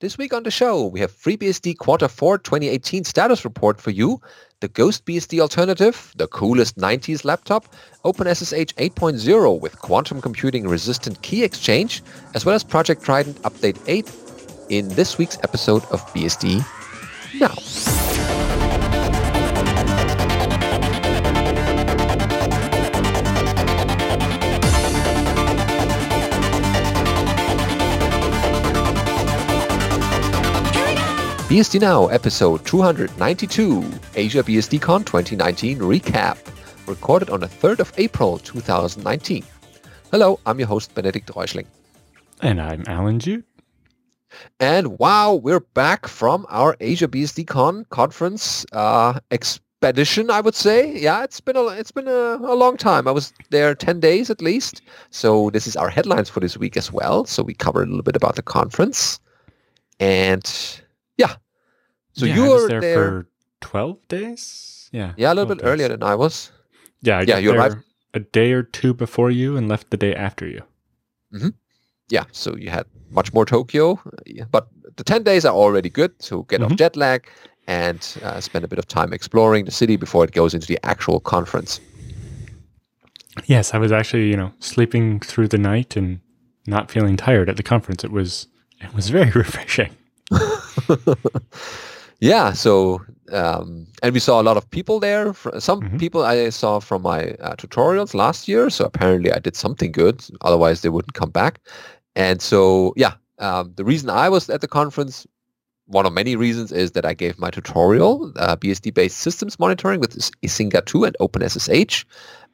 This week on the show, we have FreeBSD Quarter 4 2018 status report for you, the GhostBSD alternative, the coolest 90s laptop, OpenSSH 8.0 with quantum computing resistant key exchange, as well as Project Trident Update 8 in this week's episode of BSD Now. BSD Now, episode 292, Asia BSDCon 2019 recap, recorded on the 3rd of April 2019. Hello, I'm your host, Benedict Reuschling. And I'm Allan Jude. And wow, we're back from our Asia BSDCon conference uh, expedition, I would say. Yeah, it's been a it's been a, a long time. I was there 10 days at least. So this is our headlines for this week as well. So we covered a little bit about the conference. And. So yeah, you I was were there, there, for 12 days? Yeah. yeah, a little 12 bit earlier than I was. Yeah, I Yeah, got you there arrived- a day or two before you and left the day after you. Yeah, so you had much more Tokyo, but the 10 days are already good to get off Mhm. jet lag and uh, spend a bit of time exploring the city before it goes into the actual conference. Yes, I was actually, you know, sleeping through the night and not feeling tired at the conference. It was it was very refreshing. yeah, so um, and we saw a lot of people there. Some Mhm. people I saw from my uh, tutorials last year, so apparently I did something good. Otherwise, they wouldn't come back. And so, yeah, um, the reason I was at the conference, one of many reasons, is that I gave my tutorial, uh, BSD-based systems monitoring with Icinga 2 and OpenSSH,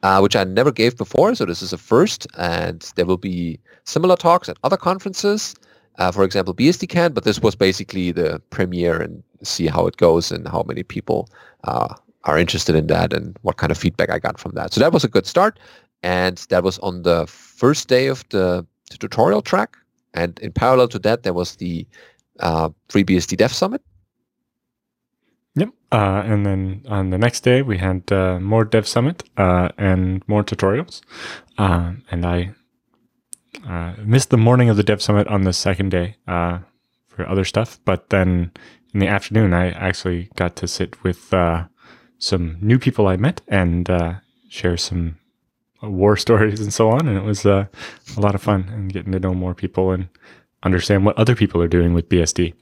uh, which I never gave before. So this is a first, and there will be similar talks at other conferences. Uh, for example, BSDCan, but this was basically the premiere and see how it goes and how many people uh, are interested in that and what kind of feedback I got from that. So that was a good start. And that was on the first day of the, the tutorial track. And in parallel to that, there was the uh, FreeBSD Dev Summit. Yep. Uh, and then on the next day, we had uh, more Dev Summit uh, and more tutorials. Uh, and I uh, missed the morning of the Dev Summit on the second day uh, for other stuff. But then in the afternoon, I actually got to sit with uh, some new people I met and uh, share some war stories and so on. And it was uh, a lot of fun and getting to know more people and understand what other people are doing with BSD,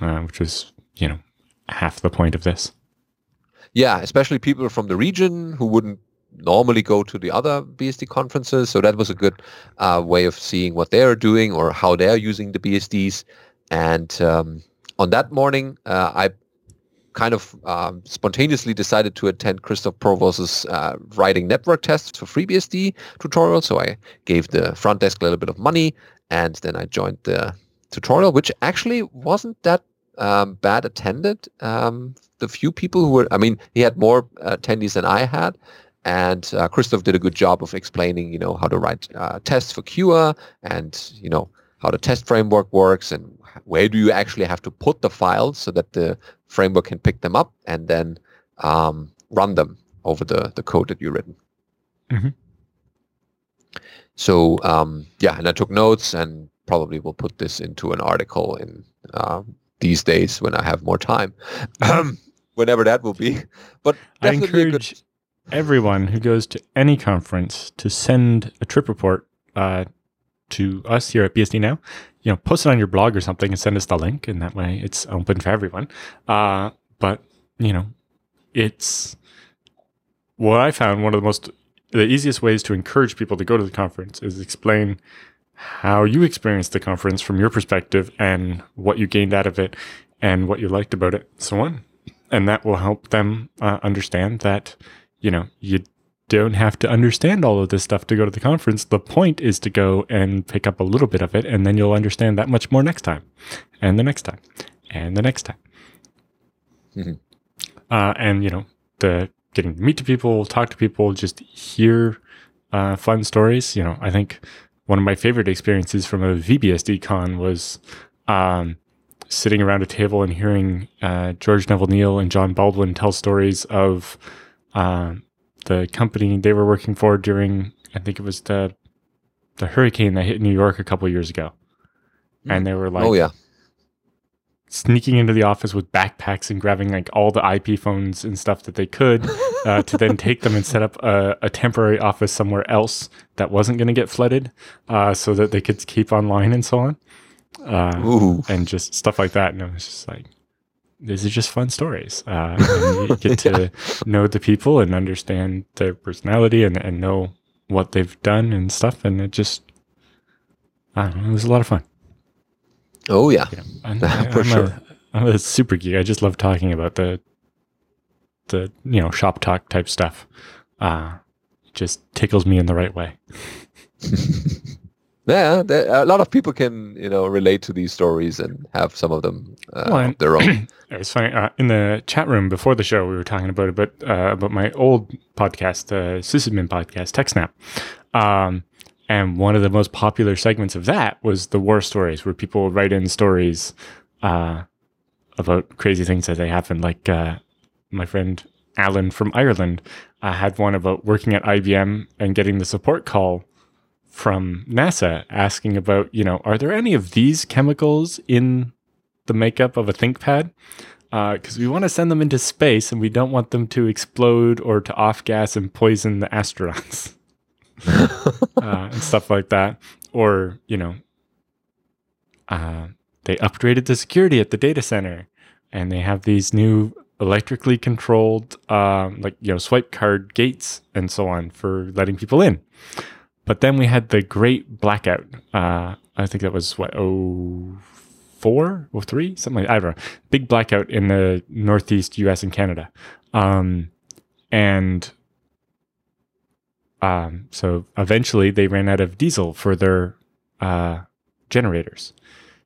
uh, which was, you know, half the point of this. Yeah, especially people from the region who wouldn't normally go to the other BSD conferences. So that was a good uh, way of seeing what they're doing or how they're using the BSDs. And um, on that morning, uh, I kind of um, spontaneously decided to attend Kristof Provost's uh, writing network tests for FreeBSD tutorial. So I gave the front desk a little bit of money and then I joined the tutorial, which actually wasn't that um, bad attended. Um, the few people who were, I mean, he had more uh, attendees than I had. And uh, Kristof did a good job of explaining, you know, how to write uh, tests for Kyua and, you know, how the test framework works and where do you actually have to put the files so that the framework can pick them up and then um, run them over the, the code that you've written. Mhm. So um, yeah, and I took notes and probably will put this into an article in uh, these days when I have more time, whenever that will be. But I definitely a encourage good. Everyone who goes to any conference to send a trip report uh, to us here at BSD Now. You know, post it on your blog or something and send us the link, and that way it's open for everyone. Uh, but you know, it's what I found one of the most the easiest ways to encourage people to go to the conference is explain how you experienced the conference from your perspective and what you gained out of it and what you liked about it, so on. And that will help them uh, understand that, you know, you don't have to understand all of this stuff to go to the conference. The point is to go and pick up a little bit of it, and then you'll understand that much more next time, and the next time, and the next time. Mhm. Uh, and, you know, the getting to meet to people, talk to people, just hear uh, fun stories. You know, I think one of my favorite experiences from a vBSDcon was um, sitting around a table and hearing uh, George Neville-Neil and John Baldwin tell stories of uh, the company they were working for during, I think it was the the hurricane that hit New York a couple years ago, and they were like, oh yeah, sneaking into the office with backpacks and grabbing like all the IP phones and stuff that they could uh, to then take them and set up a, a temporary office somewhere else that wasn't going to get flooded, uh, so that they could keep online and so on, uh, and just stuff like that. And it was just like. These are just fun stories. Uh, you get to know the people and understand their personality and, and know what they've done and stuff. And it just, I don't know, it was a lot of fun. Oh yeah. Yeah, I'm, For I'm sure. A, I'm a super geek. I just love talking about the the you know shop talk type stuff. Uh just tickles me in the right way. Yeah, there, a lot of people can you know relate to these stories and have some of them uh, Well, and- their own. It was funny uh, in the chat room before the show. We were talking about it, but uh, about my old podcast, uh, Sysadmin podcast, TechSnap. Um, and one of the most popular segments of that was the war stories, where people write in stories uh, about crazy things that they happened. Like uh, my friend Alan from Ireland uh, had one about working at IBM and getting the support call from NASA asking about, you know, are there any of these chemicals in the makeup of a ThinkPad? Because we want to send them into space and we don't want them to explode or to off gas and poison the astronauts uh, and stuff like that. Or, you know, uh, they upgraded the security at the data center and they have these new electrically controlled, um, like, you know, swipe card gates and so on for letting people in. But then we had the great blackout. Uh, I think that was what, oh, four or three, something like I don't know. Big blackout in the northeast U.S. and Canada, um, and um, so eventually they ran out of diesel for their uh, generators.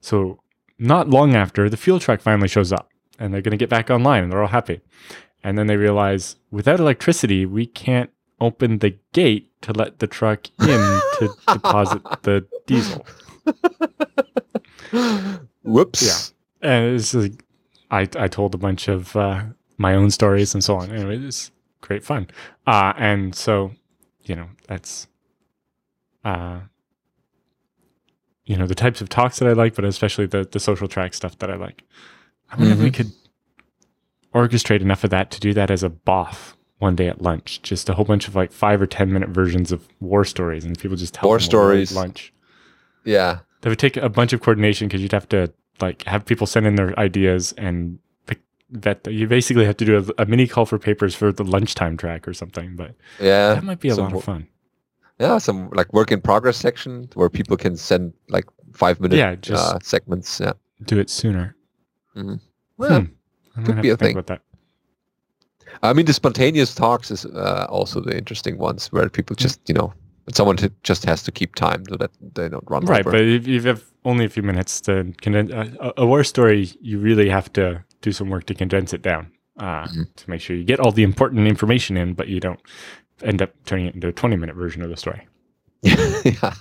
So not long after, the fuel truck finally shows up, and they're going to get back online, and they're all happy. And then they realize without electricity, we can't open the gate to let the truck in to deposit the diesel. Whoops. Yeah. and it's like I I told a bunch of uh, my own stories and so on. Anyway, it's great fun. Uh, and so, you know, that's uh, you know the types of talks that I like, but especially the the social track stuff that I like. I wonder if we could orchestrate enough of that to do that as a BoF one day at lunch. Just a whole bunch of like five or ten minute versions of war stories, and people just tell War them what at stories. lunch. Yeah. That would take a bunch of coordination because you'd have to like have people send in their ideas and pick. The, you basically have to do a, a mini call for papers for the lunchtime track or something. But Yeah. that might be a lot of fun. Yeah, some like work in progress section where people can send like five minute Yeah, just- uh, segments. Yeah. Do it sooner. Well, Hmm. Could be to a thing. About that. I mean, the spontaneous talks is uh, also the interesting ones where people Hmm. just, you know, someone just has to keep time so that they don't run Right, over. but if you have only a few minutes to condense uh, a, a war story, you really have to do some work to condense it down uh, Mhm. to make sure you get all the important information in, but you don't end up turning it into a twenty-minute version of the story. yeah.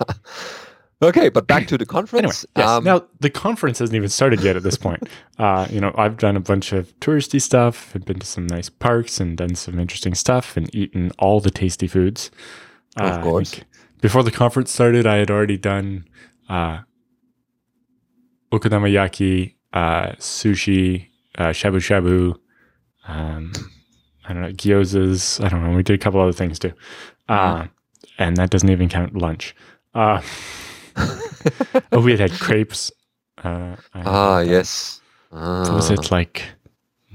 Okay, but back to the Anyway, conference. yes. Um, now the conference hasn't even started yet at this point. uh, you know, I've done a bunch of touristy stuff, I've been to some nice parks, and done some interesting stuff, and eaten all the tasty foods. Of Uh, I course. before the conference started, I had already done uh, okonomiyaki, uh, sushi, uh, shabu shabu. Um, I don't know gyozas. I don't know. We did a couple other things too, uh, and that doesn't even count lunch. Uh, oh, we had had crepes. Uh, ah, yes. was Ah. it like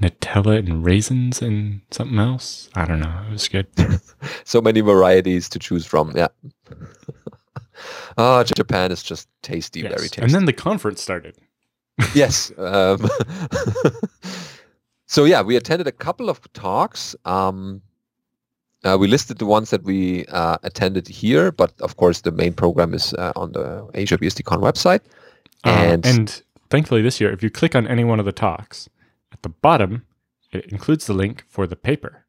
Nutella and raisins and something else? I don't know. It was good. So many varieties to choose from. Yeah. Ah, Japan is just tasty, Yes. very tasty. And then the conference started. yes. Um, so yeah, we attended a couple of talks. Um, uh, we listed the ones that we uh, attended here, but of course the main program is uh, on the Asia BSDCon website. Uh, And, and thankfully, this year, if you click on any one of the talks, at the bottom, it includes the link for the paper.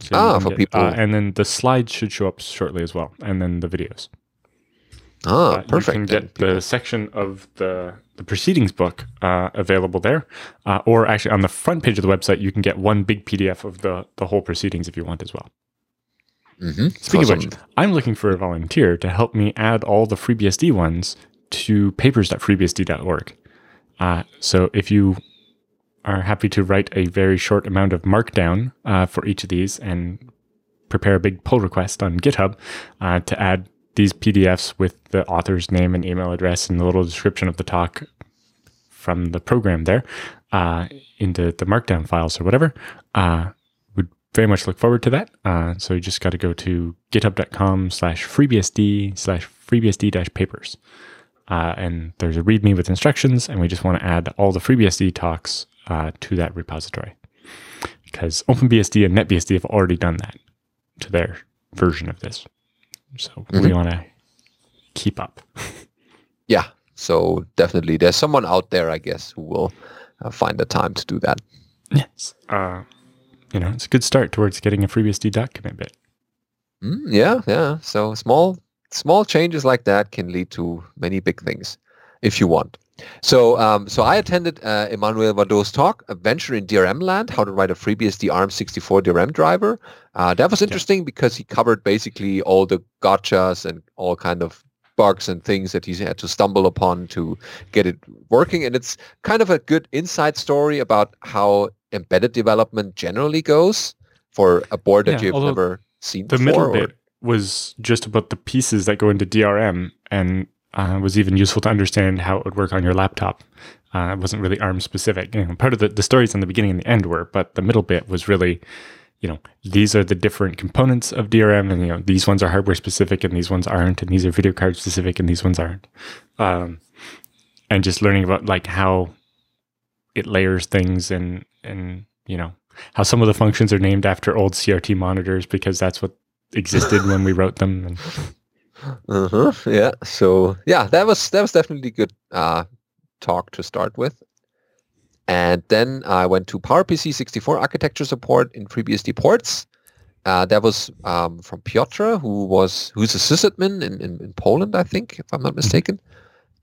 So Ah, for get- people- uh, and then the slides should show up shortly as well, and then the videos. Ah, Uh, perfect. You can then get the section of the the proceedings book uh, available there, uh, or actually on the front page of the website, you can get one big PDF of the the whole proceedings if you want as well. Mhm. Speaking For of which, I'm looking for a volunteer to help me add all the FreeBSD ones to papers.freebsd.org. Uh, so if you are happy to write a very short amount of markdown uh, for each of these and prepare a big pull request on GitHub uh, to add these PDFs with the author's name and email address and the little description of the talk from the program there uh, into the markdown files or whatever. Uh, would very much look forward to that. Uh, so you just got to go to github.com slash freebsd slash freebsd dash papers. Uh, and there's a README with instructions, and we just want to add all the FreeBSD talks uh, to that repository because OpenBSD and NetBSD have already done that to their version of this. So mm-hmm. we want to keep up. yeah. So definitely, there's someone out there, I guess, who will uh, find the time to do that. Yes. Uh, you know, it's a good start towards getting a FreeBSD doc commit bit. Mm, yeah, yeah. So small, small changes like that can lead to many big things, if you want. So, um, so I attended uh, Emmanuel Vadot's talk, Adventure in DRM Land, how to write a FreeBSD ARM64 DRM driver. Uh, that was interesting yeah. because he covered basically all the gotchas and all kind of bugs and things that he had to stumble upon to get it working. And it's kind of a good inside story about how embedded development generally goes for a board that yeah, you've never seen the before. The middle bit was just about the pieces that go into DRM and uh, was even useful to understand how it would work on your laptop. Uh, it wasn't really ARM specific. You know, part of the, the stories in the beginning and the end were, but the middle bit was really, you know, these are the different components of DRM, and you know, these ones are hardware specific, and these ones aren't, and these are video card specific, and these ones aren't. Um, and just learning about like how it layers things, and and you know how some of the functions are named after old CRT monitors because that's what existed when we wrote them. And, uh-huh. Yeah. So yeah, that was that was definitely good uh, talk to start with. And then I went to PowerPC 64 architecture support in FreeBSD ports. Uh, that was um, from Piotr, who was who's a sysadmin in, in, in, Poland, I think, if I'm not mm-hmm. mistaken.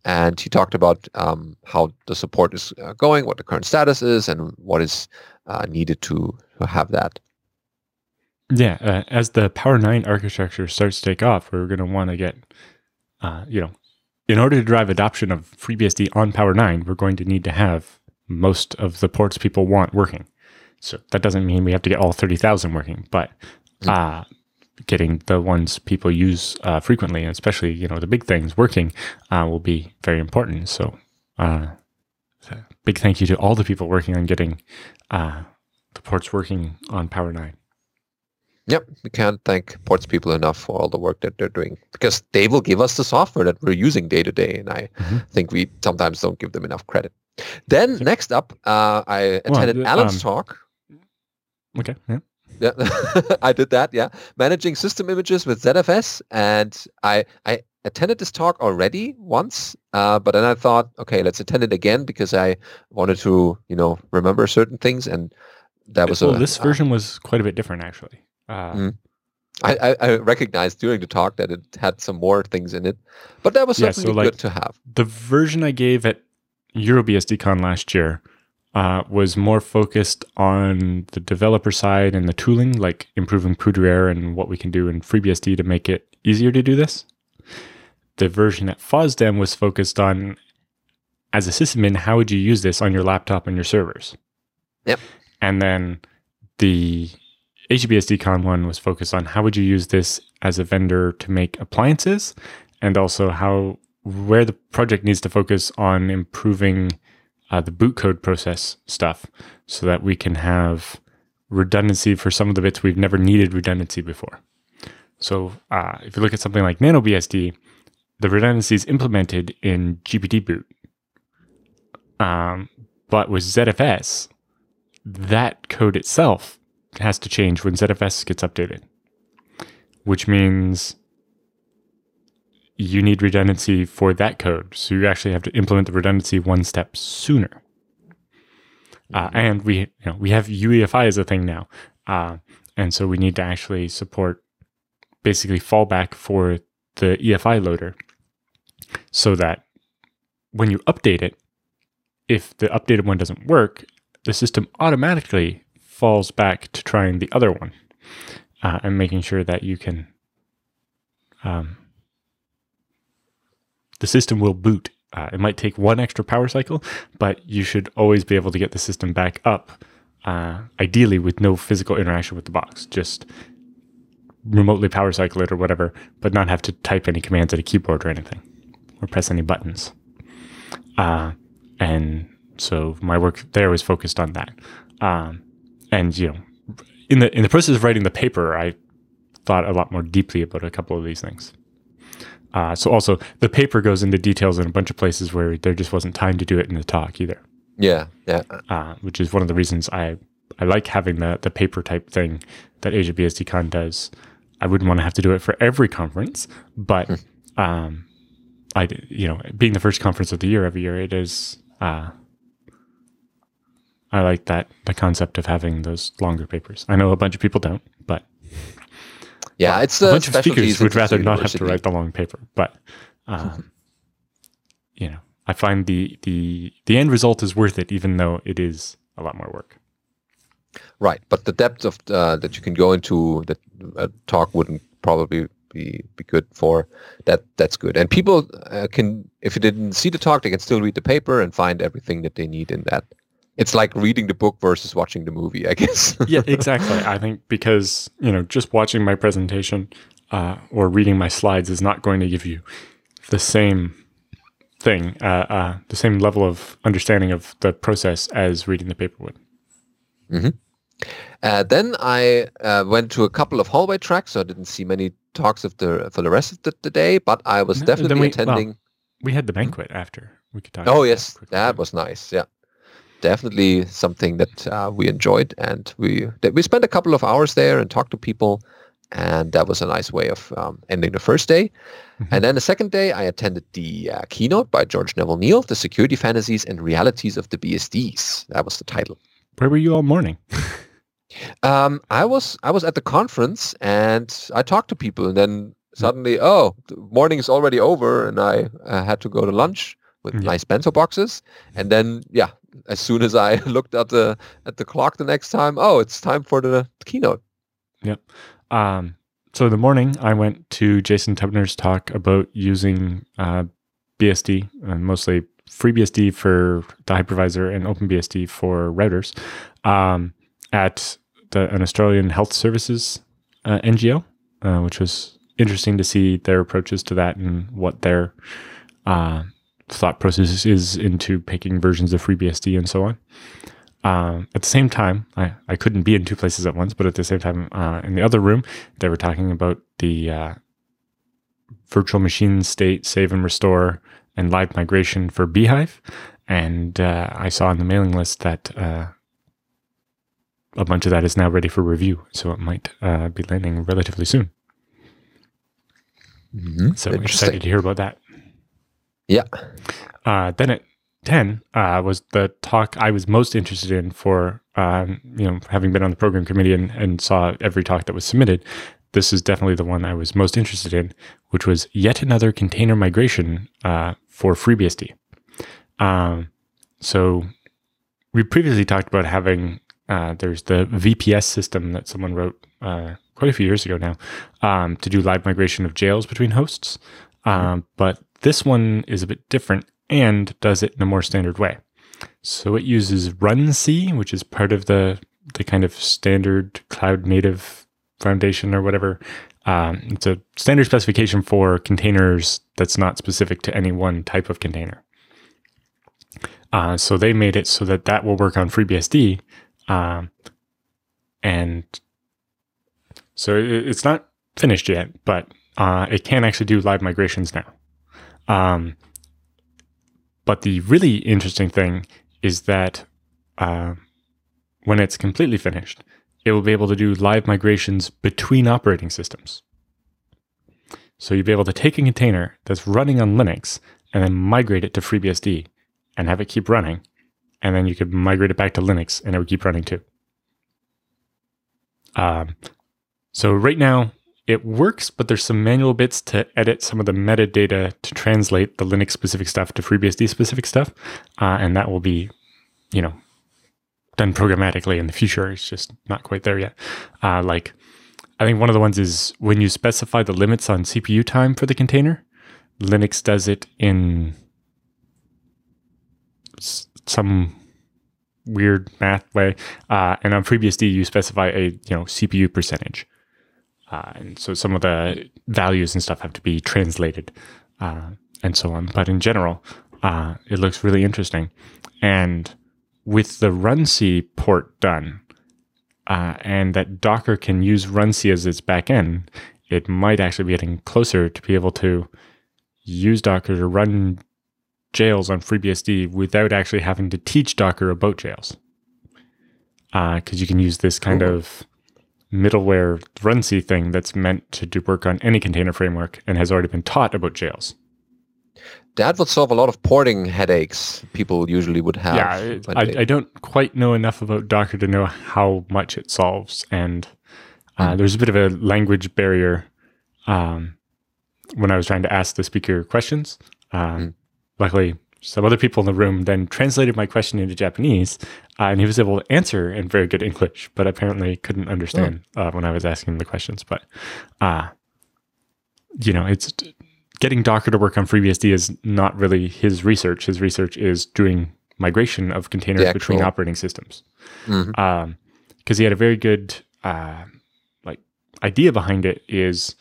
And he talked about um, how the support is uh, going, what the current status is, and what is uh, needed to, to have that. Yeah, uh, as the Power 9 architecture starts to take off, we're going to want to get, uh, you know, in order to drive adoption of FreeBSD on Power 9, we're going to need to have most of the ports people want working. So that doesn't mean we have to get all 30,000 working, but mm. uh, getting the ones people use uh, frequently, and especially, you know, the big things working uh, will be very important. So, uh, big thank you to all the people working on getting uh, the ports working on Power 9. Yep, we can't thank ports people enough for all the work that they're doing because they will give us the software that we're using day to day, and I mm-hmm. think we sometimes don't give them enough credit. Then next up, uh, I attended well, Allan's um, talk. Okay. Yeah. Yeah, I did that. Yeah, managing system images with ZFS, and I I attended this talk already once, uh, but then I thought, okay, let's attend it again because I wanted to, you know, remember certain things, and that was well. A, this uh, version uh, was quite a bit different, actually. Uh, mm. I, I, recognized during the talk that it had some more things in it, but that was certainly yeah, so like good to have. The version I gave at EuroBSDCon last year uh, was more focused on the developer side and the tooling, like improving Poudriere and what we can do in FreeBSD to make it easier to do this. The version at FOSDEM was focused on, as a sysadmin, how would you use this on your laptop and your servers? Yep. And then the AsiaBSDCon one was focused on how would you use this as a vendor to make appliances, and also how where the project needs to focus on improving uh, the boot code process stuff, so that we can have redundancy for some of the bits we've never needed redundancy before. So uh, if you look at something like NanoBSD, the redundancy is implemented in GPT boot. Um, but with ZFS, that code itself has to change when ZFS gets updated, which means you need redundancy for that code. So you actually have to implement the redundancy one step sooner. Uh, mm-hmm. and we, you know, we have UEFI as a thing now, uh, and so we need to actually support basically fallback for the EFI loader, so that when you update it, if the updated one doesn't work, the system automatically falls back to trying the other one uh, and making sure that you can. Um, the system will boot uh, it might take one extra power cycle, but you should always be able to get the system back up, uh, ideally with no physical interaction with the box. Just remotely power cycle it or whatever, but not have to type any commands at a keyboard or anything or press any buttons. Uh, and so my work there was focused on that. Um, and you know, in the in the process of writing the paper, I thought a lot more deeply about a couple of these things. Uh, so also the paper goes into details in a bunch of places where there just wasn't time to do it in the talk either. Yeah, yeah. Uh, which is one of the reasons I I like having the the paper type thing that Asia BSDCon does. I wouldn't want to have to do it for every conference, but Hmm. um, I you know being the first conference of the year every year, it is. Uh, I like that the concept of having those longer papers. I know a bunch of people don't, but Yeah, it's a uh, bunch of speakers would rather not have to write the long paper. But um, you know, I find the the the end result is worth it, even though it is a lot more work. Right, but the depth of uh, that you can go into that a talk wouldn't probably be be good for that. That's good, and people uh, can if you didn't see the talk, they can still read the paper and find everything that they need in that. It's like reading the book versus watching the movie, I guess. yeah, exactly. I think because you know, just watching my presentation uh, or reading my slides is not going to give you the same thing, uh, uh, the same level of understanding of the process as reading the paper would. Uh, then I uh, went to a couple of hallway tracks, so I didn't see many talks of the for the rest of the, the day. But I was No, definitely we- well, attending. We had the banquet after. We could talk. oh yes, quickly, that was nice. Yeah, definitely something that uh, we enjoyed, and we that we spent a couple of hours there and talked to people, and that was a nice way of um, ending the first day. Mhm. And then the second day, I attended the uh, keynote by George Neville-Neil, "The Security Fantasies and Realities of the BSDs." That was the title. Where were you all morning? Um, I was I was at the conference and I talked to people, and then suddenly, oh, the morning is already over, and I uh, had to go to lunch with Yeah. nice bento boxes. And then, yeah, as soon as I looked at the at the clock the next time, oh, it's time for the keynote. Yeah. Um, so in the morning, I went to Jason Tubnor's talk about using uh, BSD, uh, mostly FreeBSD for the hypervisor and OpenBSD for routers, um, at the, an Australian health services uh, NGO, uh, which was interesting to see their approaches to that and what their uh, thought process is into picking versions of FreeBSD and so on. Um, at the same time, I, I couldn't be in two places at once, but at the same time, uh, in the other room, they were talking about the uh, virtual machine state save and restore and live migration for bhyve. And uh, I saw on the mailing list that uh, a bunch of that is now ready for review. So it might uh, be landing relatively soon. So Interesting. excited to hear about that. Yeah. Uh, then at 10 uh, was the talk I was most interested in for, um, you know, having been on the program committee and, and saw every talk that was submitted. This is definitely the one I was most interested in, which was yet another container migration uh, for FreeBSD. Um, so we previously talked about having, uh, there's the VPS system that someone wrote uh, quite a few years ago now um, to do live migration of jails between hosts. Um, but this one is a bit different and does it in a more standard way. So it uses RunC, which is part of the the kind of standard cloud native foundation or whatever. Um, it's a standard specification for containers that's not specific to any one type of container. Uh, so they made it so that that will work on FreeBSD, um, and so it, it's not finished yet, but uh, it can actually do live migrations now. Um, but the really interesting thing is that uh, when it's completely finished, it will be able to do live migrations between operating systems. So you'll be able to take a container that's running on Linux and then migrate it to FreeBSD and have it keep running. And then you could migrate it back to Linux and it would keep running too. Um, so right now it works, but there's some manual bits to edit some of the metadata to translate the Linux specific stuff to FreeBSD specific stuff. Uh, and that will be, you know, done programmatically in the future. It's just not quite there yet. Uh, like, I think one of the ones is when you specify the limits on CPU time for the container, Linux does it in some weird math way. Uh, and on FreeBSD, you specify a you know CPU percentage, uh, and so some of the values and stuff have to be translated, uh, and so on. But in general, uh, it looks really interesting, and with the runc port done, uh, and that Docker can use runc as its backend, it might actually be getting closer to be able to use Docker to run jails on FreeBSD without actually having to teach Docker about jails. Because you can use this kind Cool. of middleware runc thing that's meant to do work on any container framework and has already been taught about jails. That would solve a lot of porting headaches people usually would have. yeah, I, they- I don't quite know enough about Docker to know how much it solves, and uh, Hmm. there's a bit of a language barrier um, when I was trying to ask the speaker questions. Um, Hmm. Luckily, some other people in the room then translated my question into Japanese, uh, and he was able to answer in very good English, but apparently couldn't understand uh, when I was asking the questions. But uh, you know, it's getting Docker to work on FreeBSD is not really his research. His research is doing migration of containers The between actual- operating systems. Because he had a very good uh, like idea behind it is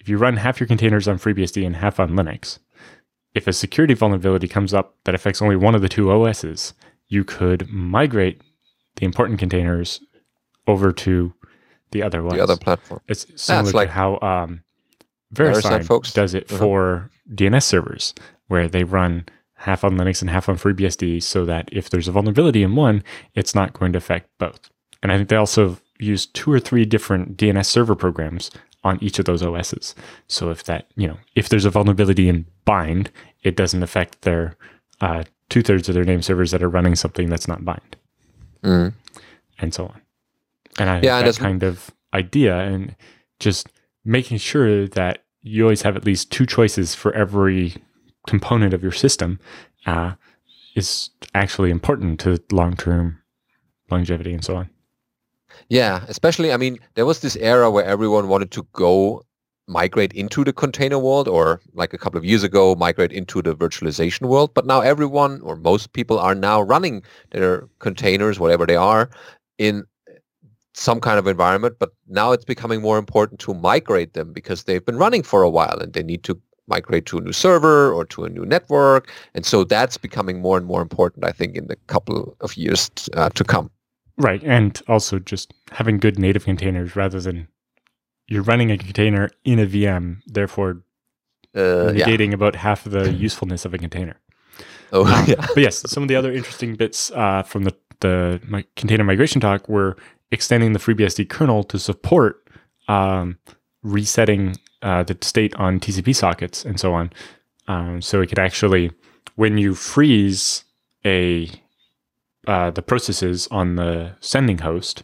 if you run half your containers on FreeBSD and half on Linux, if a security vulnerability comes up that affects only one of the two OSs, you could migrate the important containers over to the other ones. the other platform. It's similar like to how um, VeriSign folks. does it Uh-huh. for DNS servers, where they run half on Linux and half on FreeBSD, so that if there's a vulnerability in one, it's not going to affect both. And I think they also use two or three different DNS server programs on each of those OSs. So if that, you know, if there's a vulnerability in Bind, it doesn't affect their uh, two thirds of their name servers that are running something that's not Bind Mm. and so on. And I Yeah, think that kind of idea and just making sure that you always have at least two choices for every component of your system uh, is actually important to long term longevity and so on. Yeah, especially, I mean, there was this era where everyone wanted to go migrate into the container world or like a couple of years ago, migrate into the virtualization world. But now everyone or most people are now running their containers, whatever they are, in some kind of environment. But now it's becoming more important to migrate them because they've been running for a while and they need to migrate to a new server or to a new network. And so that's becoming more and more important, I think, in the couple of years uh, to come. Right. And also just having good native containers rather than you're running a container in a VM, therefore Uh, yeah. negating about half of the usefulness of a container. Oh, Um, yeah. but yes, some of the other interesting bits uh, from the the my container migration talk were extending the FreeBSD kernel to support um, resetting uh, the state on TCP sockets and so on. Um, so it could actually, when you freeze a uh, the processes on the sending host,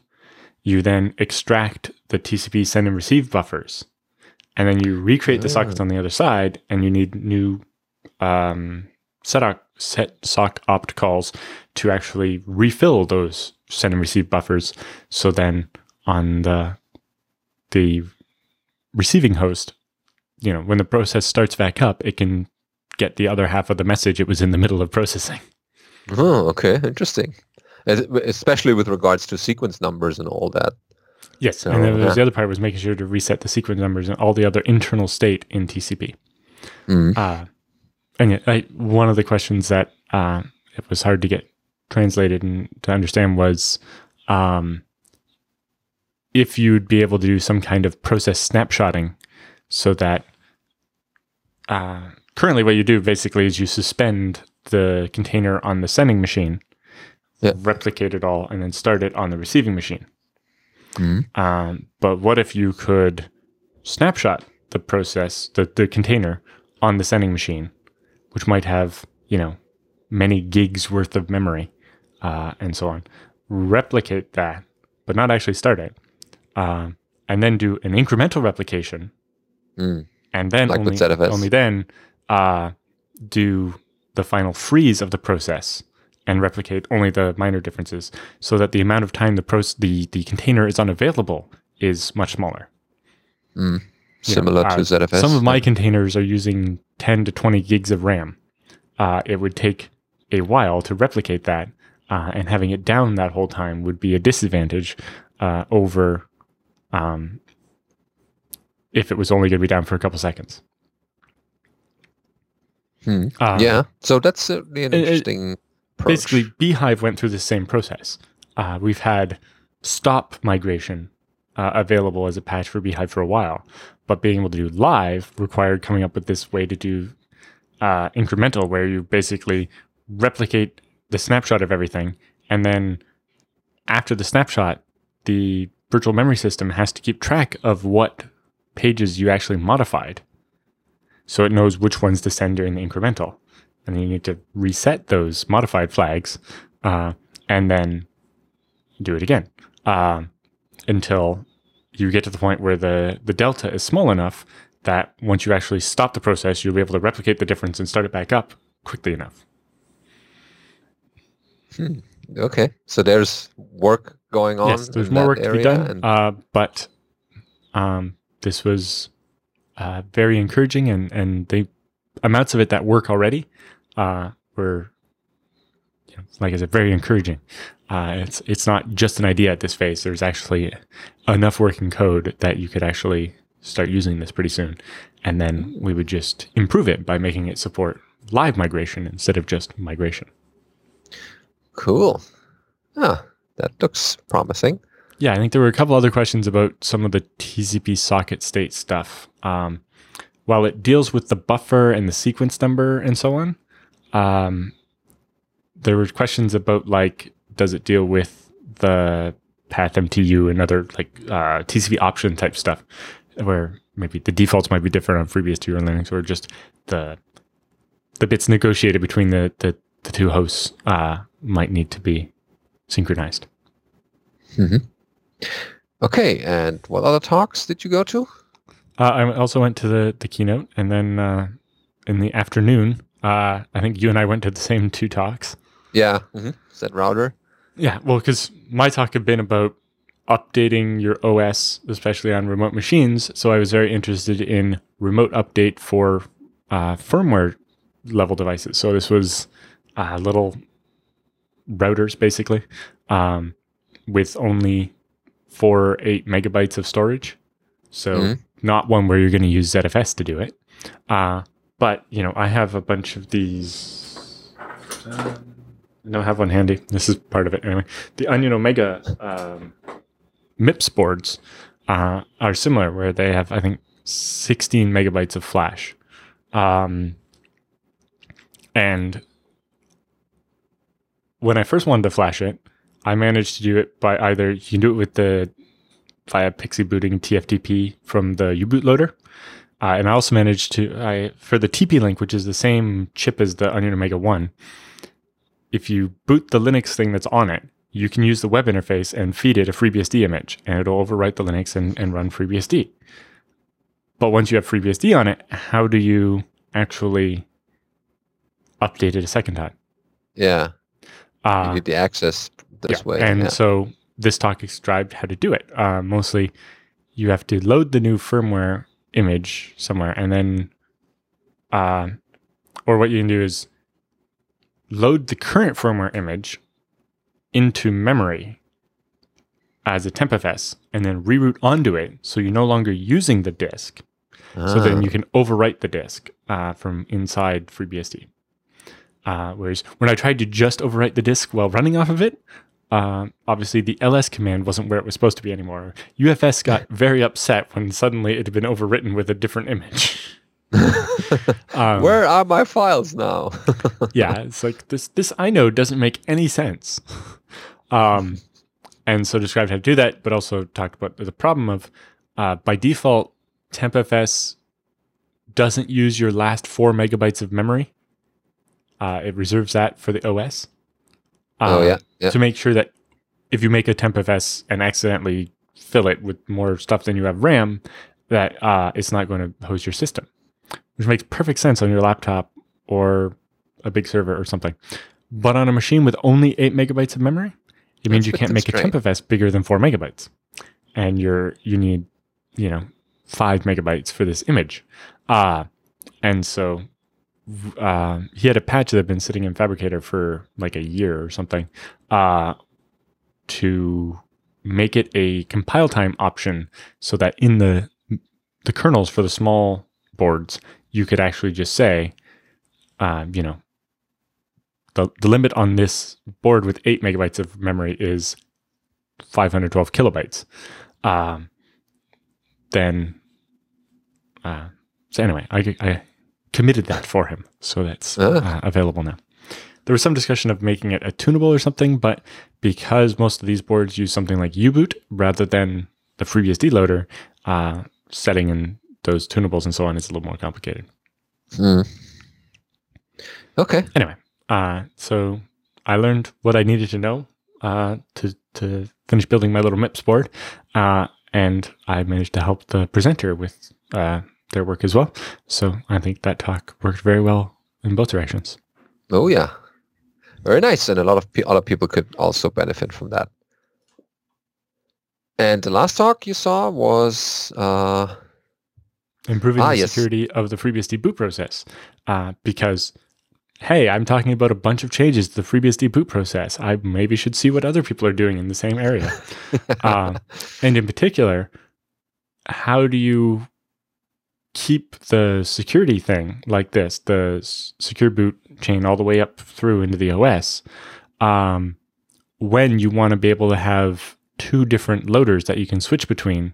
you then extract the TCP send and receive buffers, and then you recreate the sockets on the other side, and you need new um, set, op- set sock opt calls to actually refill those send and receive buffers. So then on the the receiving host, you know, when the process starts back up, it can get the other half of the message it was in the middle of processing. Oh, okay, interesting. Es- Especially with regards to sequence numbers and all that. Yes, So, and then yeah. the other part was making sure to reset the sequence numbers and all the other internal state in TCP. Mm. Uh, and I, one of the questions that uh, it was hard to get translated and to understand was um, if you'd be able to do some kind of process snapshotting so that uh, currently what you do basically is you suspend the container on the sending machine, Yeah. replicate it all, and then start it on the receiving machine. Mm. Um, but what if you could snapshot the process, the, the container on the sending machine, which might have, you know, many gigs worth of memory uh, and so on, replicate that, but not actually start it, um, and then do an incremental replication, Mm. and then Like only, only then uh, do the final freeze of the process and replicate only the minor differences so that the amount of time the the the container is unavailable is much smaller. Mm. You know, Similar uh, to ZFS. Some of my containers are using 10 to 20 gigs of RAM. Uh, it would take a while to replicate that, uh, and having it down that whole time would be a disadvantage uh, over um, if it was only going to be down for a couple seconds. Hmm. Uh, yeah. So that's certainly an it- it- interesting approach. basically bhyve went through the same process uh, we've had stop migration uh, available as a patch for bhyve for a while but being able to do live required coming up with this way to do uh, incremental where you basically replicate the snapshot of everything and then after the snapshot the virtual memory system has to keep track of what pages you actually modified so it knows which ones to send during the incremental and then you need to reset those modified flags uh, and then do it again um, until you get to the point where the, the delta is small enough that once you actually stop the process, you'll be able to replicate the difference and start it back up quickly enough. Okay. So there's work going on. yes, there's more work to be done, and- uh, but um, this was uh, very encouraging, and, and the amounts of it that work already uh, were, you know, like I said, very encouraging. Uh, it's it's not just an idea at this phase. There's actually enough working code that you could actually start using this pretty soon, and then we would just improve it by making it support live migration instead of just migration. cool. Ah, that looks promising. Yeah, I think there were a couple other questions about some of the TCP socket state stuff. Um, while it deals with the buffer and the sequence number and so on, um, there were questions about like, does it deal with the path MTU and other like uh, TCP option type stuff, where maybe the defaults might be different on FreeBSD or Linux, or just the the bits negotiated between the the, the two hosts uh, might need to be synchronized. Okay. And what other talks did you go to? Uh, I also went to the, the keynote, and then uh, in the afternoon, uh, I think you and I went to the same two talks. Yeah. Mm-hmm. Is that router? Yeah, well, because my talk had been about updating your OS, especially on remote machines. So I was very interested in remote update for uh, firmware level devices. So this was uh, little routers, basically, um, with only four or eight megabytes of storage. So Mhm. not one where you're going to use ZFS to do it. Uh, but you know, I have a bunch of these. I don't have one handy. This is part of it anyway. The Onion Omega um, MIPS boards uh, are similar, where they have I think 16 megabytes of flash, um, and when I first wanted to flash it, I managed to do it by either you can do it with the via PXE booting TFTP from the U-boot loader. Uh, and I also managed to, I, for the TP link, which is the same chip as the Onion Omega 1, if you boot the Linux thing that's on it, you can use the web interface and feed it a FreeBSD image, and it'll overwrite the Linux and, and run FreeBSD. But once you have FreeBSD on it, how do you actually update it a second time? Yeah. Uh, you need the access this yeah, way. And yeah. so this talk described how to do it. Uh, mostly, you have to load the new firmware image somewhere, and then, uh, or what you can do is load the current firmware image into memory as a tmpfs, and then reroot onto it, so you're no longer using the disk. So then Ah, you can overwrite the disk uh, from inside FreeBSD. Uh, whereas when I tried to just overwrite the disk while running off of it, uh, obviously the ls command wasn't where it was supposed to be anymore. UFS got very upset when suddenly it had been overwritten with a different image. Um, Where are my files now? yeah, it's like this. This I know doesn't make any sense. Um, and so described how to do that, but also talked about the problem of uh, by default, tmpfs doesn't use your last four megabytes of memory. Uh, it reserves that for the OS. Oh Uh, yeah. Yeah. To make sure that if you make a tmpfs and accidentally fill it with more stuff than you have RAM, that uh, it's not going to host your system, which makes perfect sense on your laptop or a big server or something. But on a machine with only eight megabytes of memory, it means That's you can't make a. tmpfs bigger than four megabytes, and you're you need you know five megabytes for this image, uh, and so uh, he had a patch that had been sitting in Phabricator for like a year or something uh, to make it a compile time option so that in the the kernels for the small boards you could actually just say uh, you know the, the limit on this board with 8 megabytes of memory is 512 kilobytes. Um, then uh, so anyway I, I committed that for him so that's Ah. uh, available now there was some discussion of making it a tunable or something but because most of these boards use something like u-boot rather than the FreeBSD loader uh, setting in those tunables and so on is a little more complicated Hmm. Okay. anyway, uh, so I learned what I needed to know uh, to to finish building my little MIPS board, uh, and I managed to help the presenter with uh, their work as well. So I think that talk worked very well in both directions. Oh yeah. Very nice, and a lot of pe- other people could also benefit from that. And the last talk you saw was uh, Improving Ah, the yes. security of the FreeBSD boot process, uh, because. Hey, I'm talking about a bunch of changes to the FreeBSD boot process. I maybe should see what other people are doing in the same area. um, and in particular, how do you keep the security thing like this, the secure boot chain all the way up through into the OS, um, when you want to be able to have two different loaders that you can switch between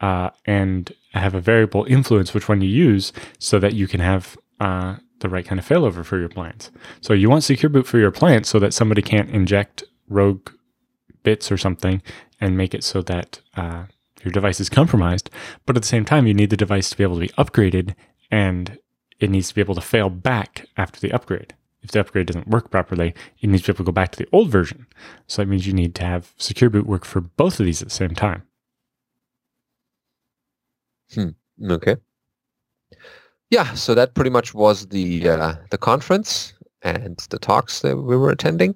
uh, and have a variable influence which one you use so that you can have uh, the right kind of failover for your plans. So you want secure boot for your plant so that somebody can't inject rogue bits or something and make it so that uh, your device is compromised. But at the same time, you need the device to be able to be upgraded and it needs to be able to fail back after the upgrade. If the upgrade doesn't work properly, it needs to be able to go back to the old version. So that means you need to have secure boot work for both of these at the same time. okay. Yeah, so that pretty much was the uh, the conference and the talks that we were attending.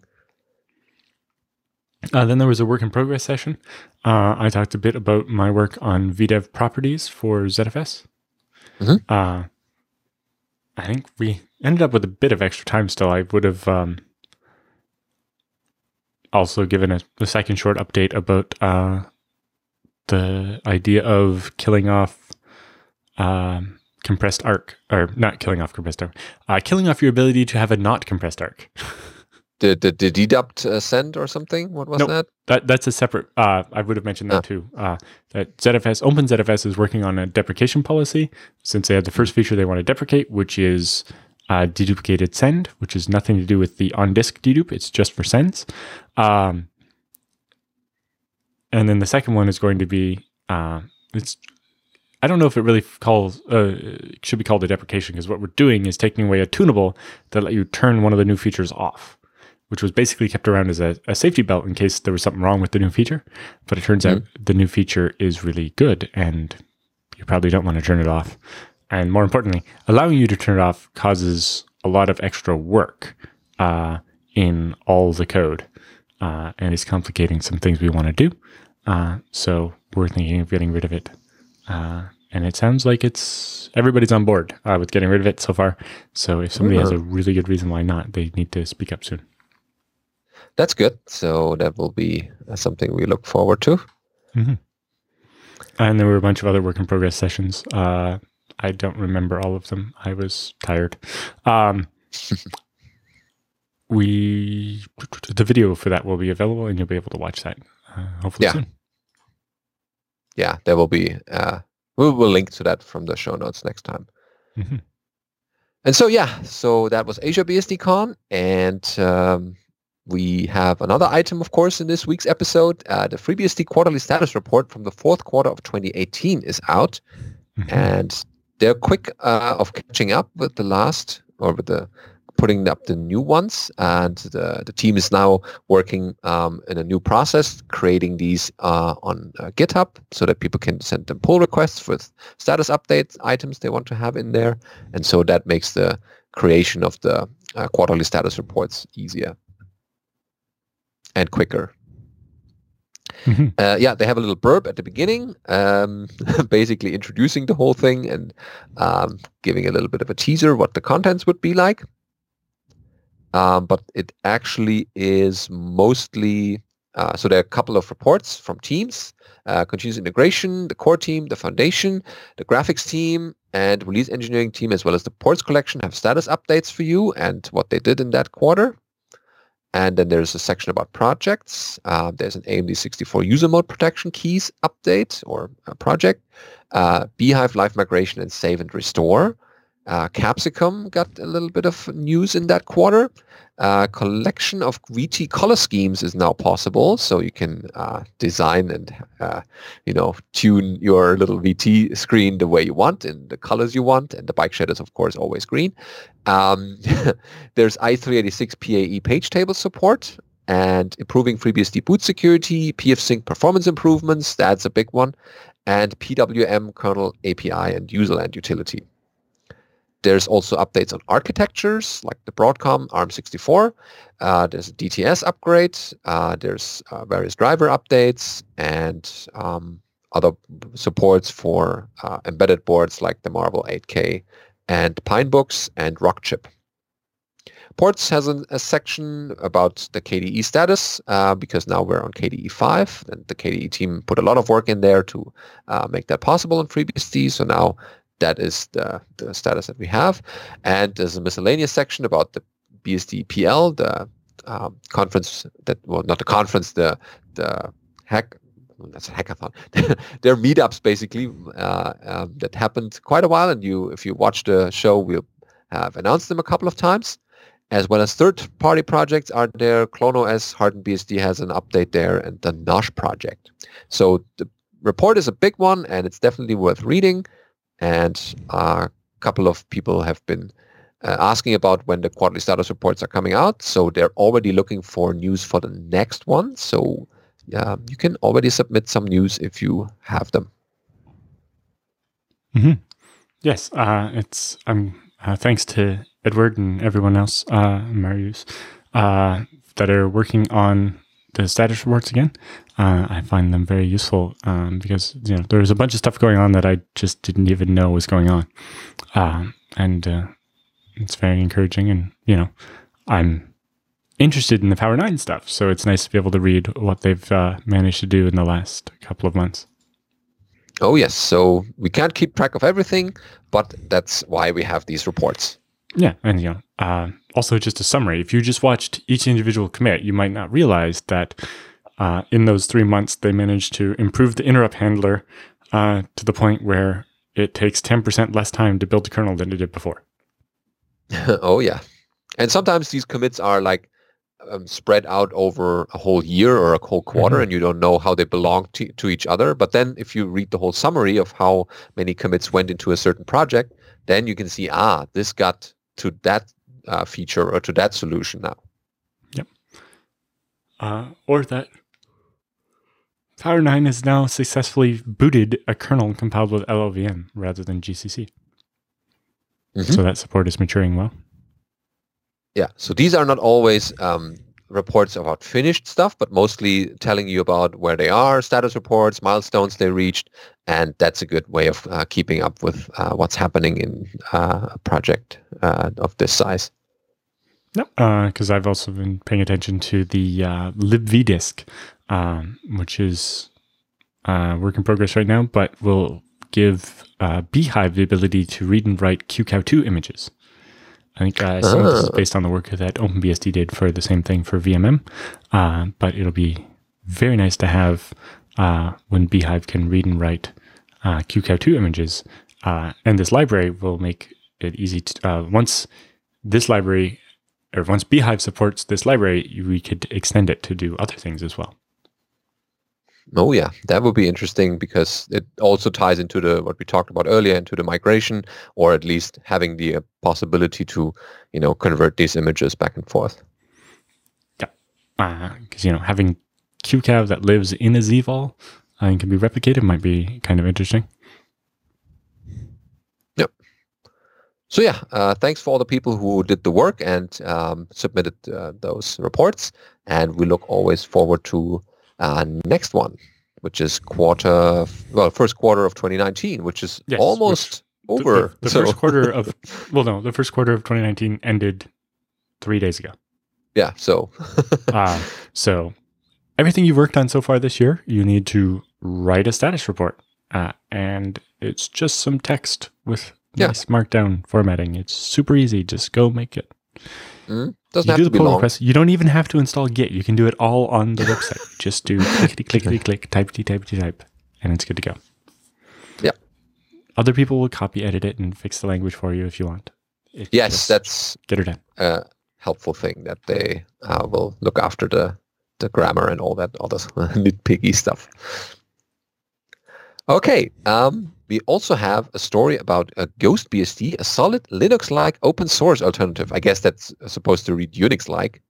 Uh, then there was a work in progress session. Uh, I talked a bit about my work on VDEV properties for ZFS. Mhm. Uh, I think we ended up with a bit of extra time still. I would have um, also given a, a second short update about uh, the idea of killing off um, compressed arc, or not killing off compressed arc, uh, killing off your ability to have a not compressed arc. The the, the dedupt uh, send or something. What was Nope. that? That that's a separate. Uh, I would have mentioned that Ah. too. Uh, that ZFS OpenZFS is working on a deprecation policy since they had the first feature they want to deprecate, which is uh, deduplicated send, which is nothing to do with the on disk dedupe. It's just for sends. Um, and then the second one is going to be uh, it's. I don't know if it really calls uh, should be called a deprecation because what we're doing is taking away a tunable that let you turn one of the new features off which was basically kept around as a, a safety belt in case there was something wrong with the new feature. But it turns out the new feature is really good and you probably don't want to turn it off. And more importantly, allowing you to turn it off causes a lot of extra work uh, in all the code uh, and is complicating some things we want to do. Uh, so we're thinking of getting rid of it. Uh, and it sounds like it's everybody's on board uh, with getting rid of it so far. So if somebody has a really good reason why not, they need to speak up soon. That's good. So that will be uh, something we look forward to. And there were a bunch of other work in progress sessions. Uh, I don't remember all of them. I was tired. Um, we the video for that will be available, and you'll be able to watch that uh, hopefully Yeah. soon. Yeah, there will be. Uh, we will link to that from the show notes next time. Mhm. And so yeah, so that was Asia BSDCon, and um, we have another item, of course, in this week's episode. Uh, the FreeBSD quarterly status report from the fourth quarter of 2018 is out, Mhm. and they're quick uh, of catching up with the last or with the putting up the new ones and the, the team is now working um, in a new process creating these uh, on uh, github so that people can send them pull requests with status updates items they want to have in there and so that makes the creation of the uh, quarterly status reports easier and quicker Mm-hmm. Uh, yeah, they have a little burp at the beginning, um, basically introducing the whole thing and um, giving a little bit of a teaser what the contents would be like. Um, but it actually is mostly uh, so there are a couple of reports from teams, uh, continuous integration, the core team, the foundation, the graphics team, and release engineering team, as well as the ports collection have status updates for you and what they did in that quarter. And then there's a section about projects. Uh, there's an AMD 64 user mode protection keys update or project, uh, bhyve live migration and save and restore. Uh, Capsicum got a little bit of news in that quarter. Uh, collection of VT color schemes is now possible, so you can uh, design and uh, you know tune your little VT screen the way you want in the colors you want, and the bike shed is of course always green. Um, there's i386 PAE page table support and improving FreeBSD boot security, pfSync performance improvements, that's a big one, and PWM kernel API and userland utility. There's also updates on architectures like the Broadcom ARM64. Uh, there's a DTS upgrade. Uh, there's uh, various driver updates and um, other supports for uh, embedded boards like the Marvell 8K and Pinebooks and Rockchip. Ports has an, a section about the KDE status uh, because now we're on KDE 5 and the KDE team put a lot of work in there to uh, make that possible in FreeBSD. So now that is the, the status that we have. And there's a miscellaneous section about the BSD PL, the um, conference that, well, not the conference, the, the hack, that's a hackathon. They're meetups basically uh, um, that happened quite a while. And you, if you watch the show, we'll have announced them a couple of times. As well as third-party projects are there. ClonOS, Hardened BSD has an update there, and the Nosh project. So the report is a big one, and it's definitely worth reading and a couple of people have been uh, asking about when the quarterly status reports are coming out. So they're already looking for news for the next one. So you can already submit some news if you have them. Mm-hmm. Yes, uh, it's um, uh, thanks to Edward and everyone else, uh, Marius, uh, that are working on the status reports again. Uh, I find them very useful um, because you know there's a bunch of stuff going on that I just didn't even know was going on, uh, and uh, it's very encouraging. And you know, I'm interested in the Power Nine stuff, so it's nice to be able to read what they've uh, managed to do in the last couple of months. Oh yes, so we can't keep track of everything, but that's why we have these reports. Yeah, and you know, uh, also just a summary. If you just watched each individual commit, you might not realize that uh, in those three months they managed to improve the interrupt handler uh, to the point where it takes ten percent less time to build a kernel than it did before. oh yeah, and sometimes these commits are like um, spread out over a whole year or a whole quarter, mm-hmm. and you don't know how they belong to, to each other. But then, if you read the whole summary of how many commits went into a certain project, then you can see, ah, this got to that uh, feature or to that solution now. Yep. Uh, or that Power 9 has now successfully booted a kernel compiled with LLVM rather than GCC. Mm-hmm. So that support is maturing well. Yeah. So these are not always um, reports about finished stuff, but mostly telling you about where they are, status reports, milestones they reached, and that's a good way of uh, keeping up with uh, what's happening in uh, a project uh, of this size. Yep, because uh, I've also been paying attention to the uh, libvdisk, um, which is work in progress right now, but will give bhyve the ability to read and write QCOW2 images. I think uh, some of this is ah. based on the work that OpenBSD did for the same thing for VMM, uh, but it'll be very nice to have uh, when bhyve can read and write uh, QCOW2 images. Uh, and this library will make it easy to, uh, once this library, or once bhyve supports this library, we could extend it to do other things as well. Oh yeah, that would be interesting because it also ties into the what we talked about earlier into the migration, or at least having the uh, possibility to, you know, convert these images back and forth. Yeah, because uh, you know having QCOW that lives in a zvol uh, and can be replicated might be kind of interesting. Yep. So yeah, uh, thanks for all the people who did the work and um, submitted uh, those reports, and we look always forward to uh, next one, which is quarter, well, first quarter of 2019, which is Yes, almost The- over. The, the So- first quarter of well, no, the first quarter of 2019 ended three days ago. yeah, so Uh, so everything you've worked on so far this year, you need to write a status report, uh, and it's just some text with Yeah. nice markdown formatting. It's super easy. Just go make it. mm, doesn't you have do to the be pull long. request. You don't even have to install Git. You can do it all on the website. Just do clickety clickety click, typety typety type, and it's good to go. Yeah. Other people will copy edit it and fix the language for you if you want. It's Yes, that's get her done. a helpful thing that they uh, will look after the the grammar and all that other nitpicky stuff. Okay, um, we also have a story about a Ghost BSD, a solid Linux-like open source alternative. I guess that's supposed to read Unix-like,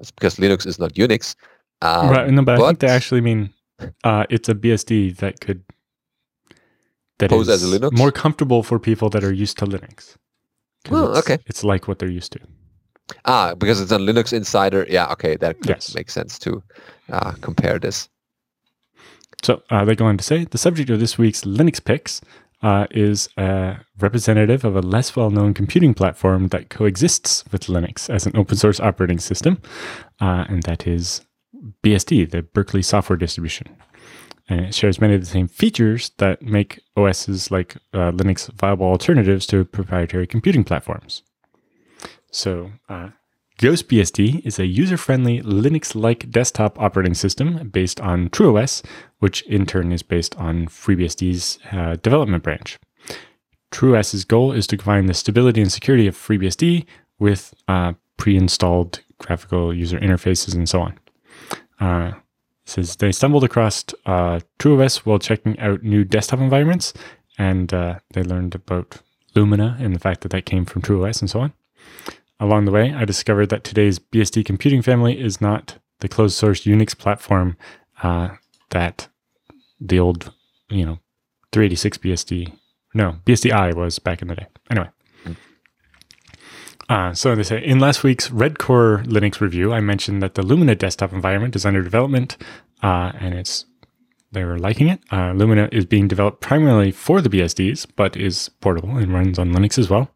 It's because Linux is not Unix. Um, right. No, but, I think but- they actually mean uh, it's a BSD that could that Pose is as a Linux? more comfortable for people that are used to Linux. Oh, it's- okay. It's like what they're used to. Ah, because it's a Linux Insider. Yeah, okay, that Yes. make sense to uh, compare this. So uh, they go on to say the subject of this week's Linux picks uh, is a representative of a less well known computing platform that coexists with Linux as an open source operating system, uh, and that is BSD, the Berkeley software distribution. And it shares many of the same features that make OSs like uh, Linux viable alternatives to proprietary computing platforms. So, uh, GhostBSD is a user friendly Linux like desktop operating system based on TrueOS, which in turn is based on FreeBSD's uh, development branch. TrueOS's goal is to combine the stability and security of FreeBSD with uh, pre installed graphical user interfaces and so on. Uh, says they stumbled across uh, TrueOS while checking out new desktop environments, and uh, they learned about Lumina and the fact that that came from TrueOS and so on. Along the way, I discovered that today's BSD computing family is not the closed source Unix platform uh, that the old, you know, 386 BSD, no, BSDI was back in the day. Anyway. Uh, so they say in last week's Redcore Linux review, I mentioned that the Lumina desktop environment is under development, uh, and it's they're liking it. Uh, Lumina is being developed primarily for the BSDs, but is portable and runs on Linux as well.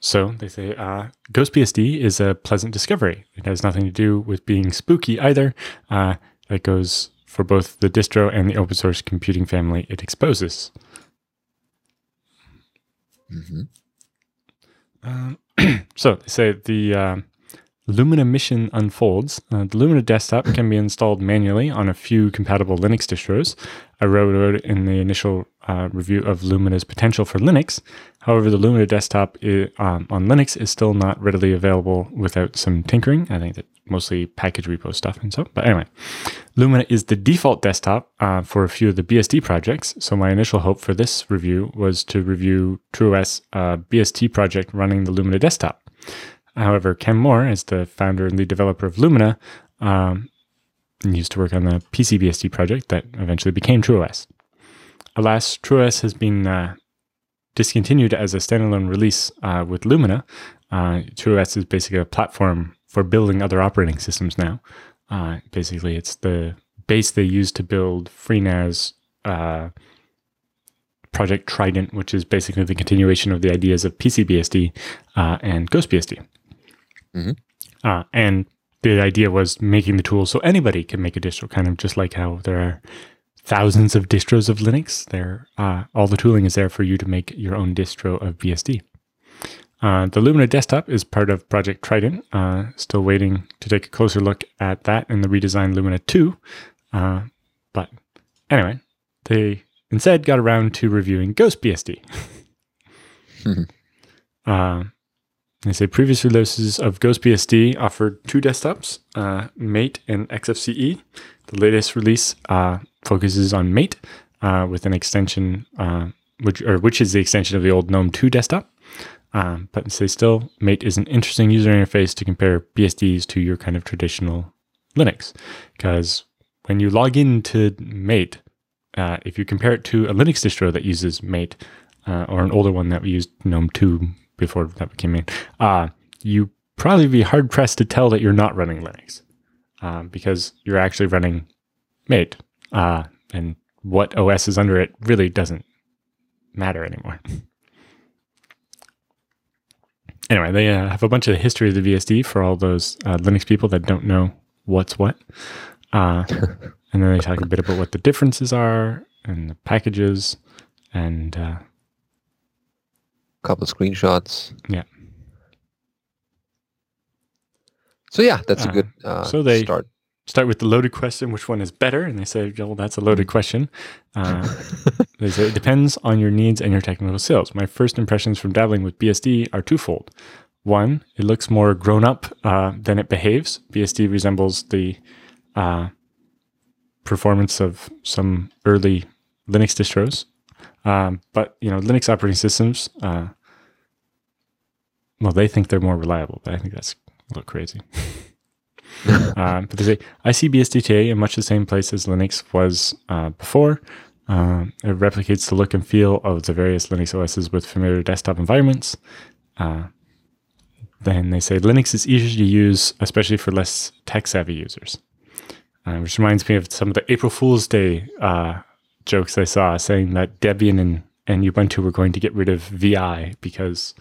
So they say uh, GhostBSD is a pleasant discovery. It has nothing to do with being spooky either. Uh, that goes for both the distro and the open source computing family it exposes. hmm Um, so they say the uh, Lumina mission unfolds. Uh, the Lumina desktop can be installed manually on a few compatible Linux distros. I wrote in the initial uh, review of Lumina's potential for Linux. However, the Lumina desktop i um, on Linux is still not readily available without some tinkering. I think that mostly package repo stuff and so. But anyway, Lumina is the default desktop uh, for a few of the BSD projects. So my initial hope for this review was to review TrueOS uh, BSD project running the Lumina desktop. However, Ken Moore, as the founder and lead developer of Lumina, um, used to work on the PCBSD project that eventually became TrueOS. Alas, TrueOS has been uh, discontinued as a standalone release uh, with Lumina. Uh, TrueOS is basically a platform for building other operating systems now. Uh, basically, it's the base they use to build FreeNAS uh, Project Trident, which is basically the continuation of the ideas of PCBSD uh, and GhostBSD. Mhm. Uh, and the idea was making the tool so anybody can make a distro, kind of just like how there are thousands of distros of Linux. There, uh, all the tooling is there for you to make your own distro of BSD. Uh, the Lumina desktop is part of Project Trident. Uh, still waiting to take a closer look at that in the redesigned Lumina 2. Uh, but anyway, they instead got around to reviewing GhostBSD. Mhm. uh, they say previous releases of GhostBSD offered two desktops, uh, Mate and XFCE. The latest release uh, focuses on Mate uh, with an extension, uh, which or which is the extension of the old GNOME 2 desktop. Um, but say still, Mate is an interesting user interface to compare BSDs to your kind of traditional Linux, because when you log into Mate, uh, if you compare it to a Linux distro that uses Mate or an older one that used GNOME 2 before that became main, uh, you probably be hard pressed to tell that you're not running Linux. um, because you're actually running mate, uh, and what OS is under it really doesn't matter anymore. anyway, they uh, have a bunch of history of the BSD for all those uh, Linux people that don't know what's what. Uh, and then they talk a bit about what the differences are and the packages and uh, couple of screenshots. Yeah. So yeah, that's a Uh, good uh, so they- start. start with the loaded question which one is better? And they say well that's a loaded question. Uh, they say it depends on your needs and your technical skills. My first impressions from dabbling with bsd are twofold. One it looks more grown up uh, than it behaves. Bsd resembles the uh, performance of some early linux distros um, but you know linux operating systems uh, well they think they're more reliable but i think that's a little crazy um, but they say I see BSDTA in much the same place as Linux was uh, before. Um, it replicates the look and feel of the various Linux OSs with familiar desktop environments. Uh, then they say Linux is easier to use, especially for less tech savvy users. Uh, which reminds me of some of the April Fool's Day uh, jokes I saw saying that Debian and, and Ubuntu were going to get rid of VI because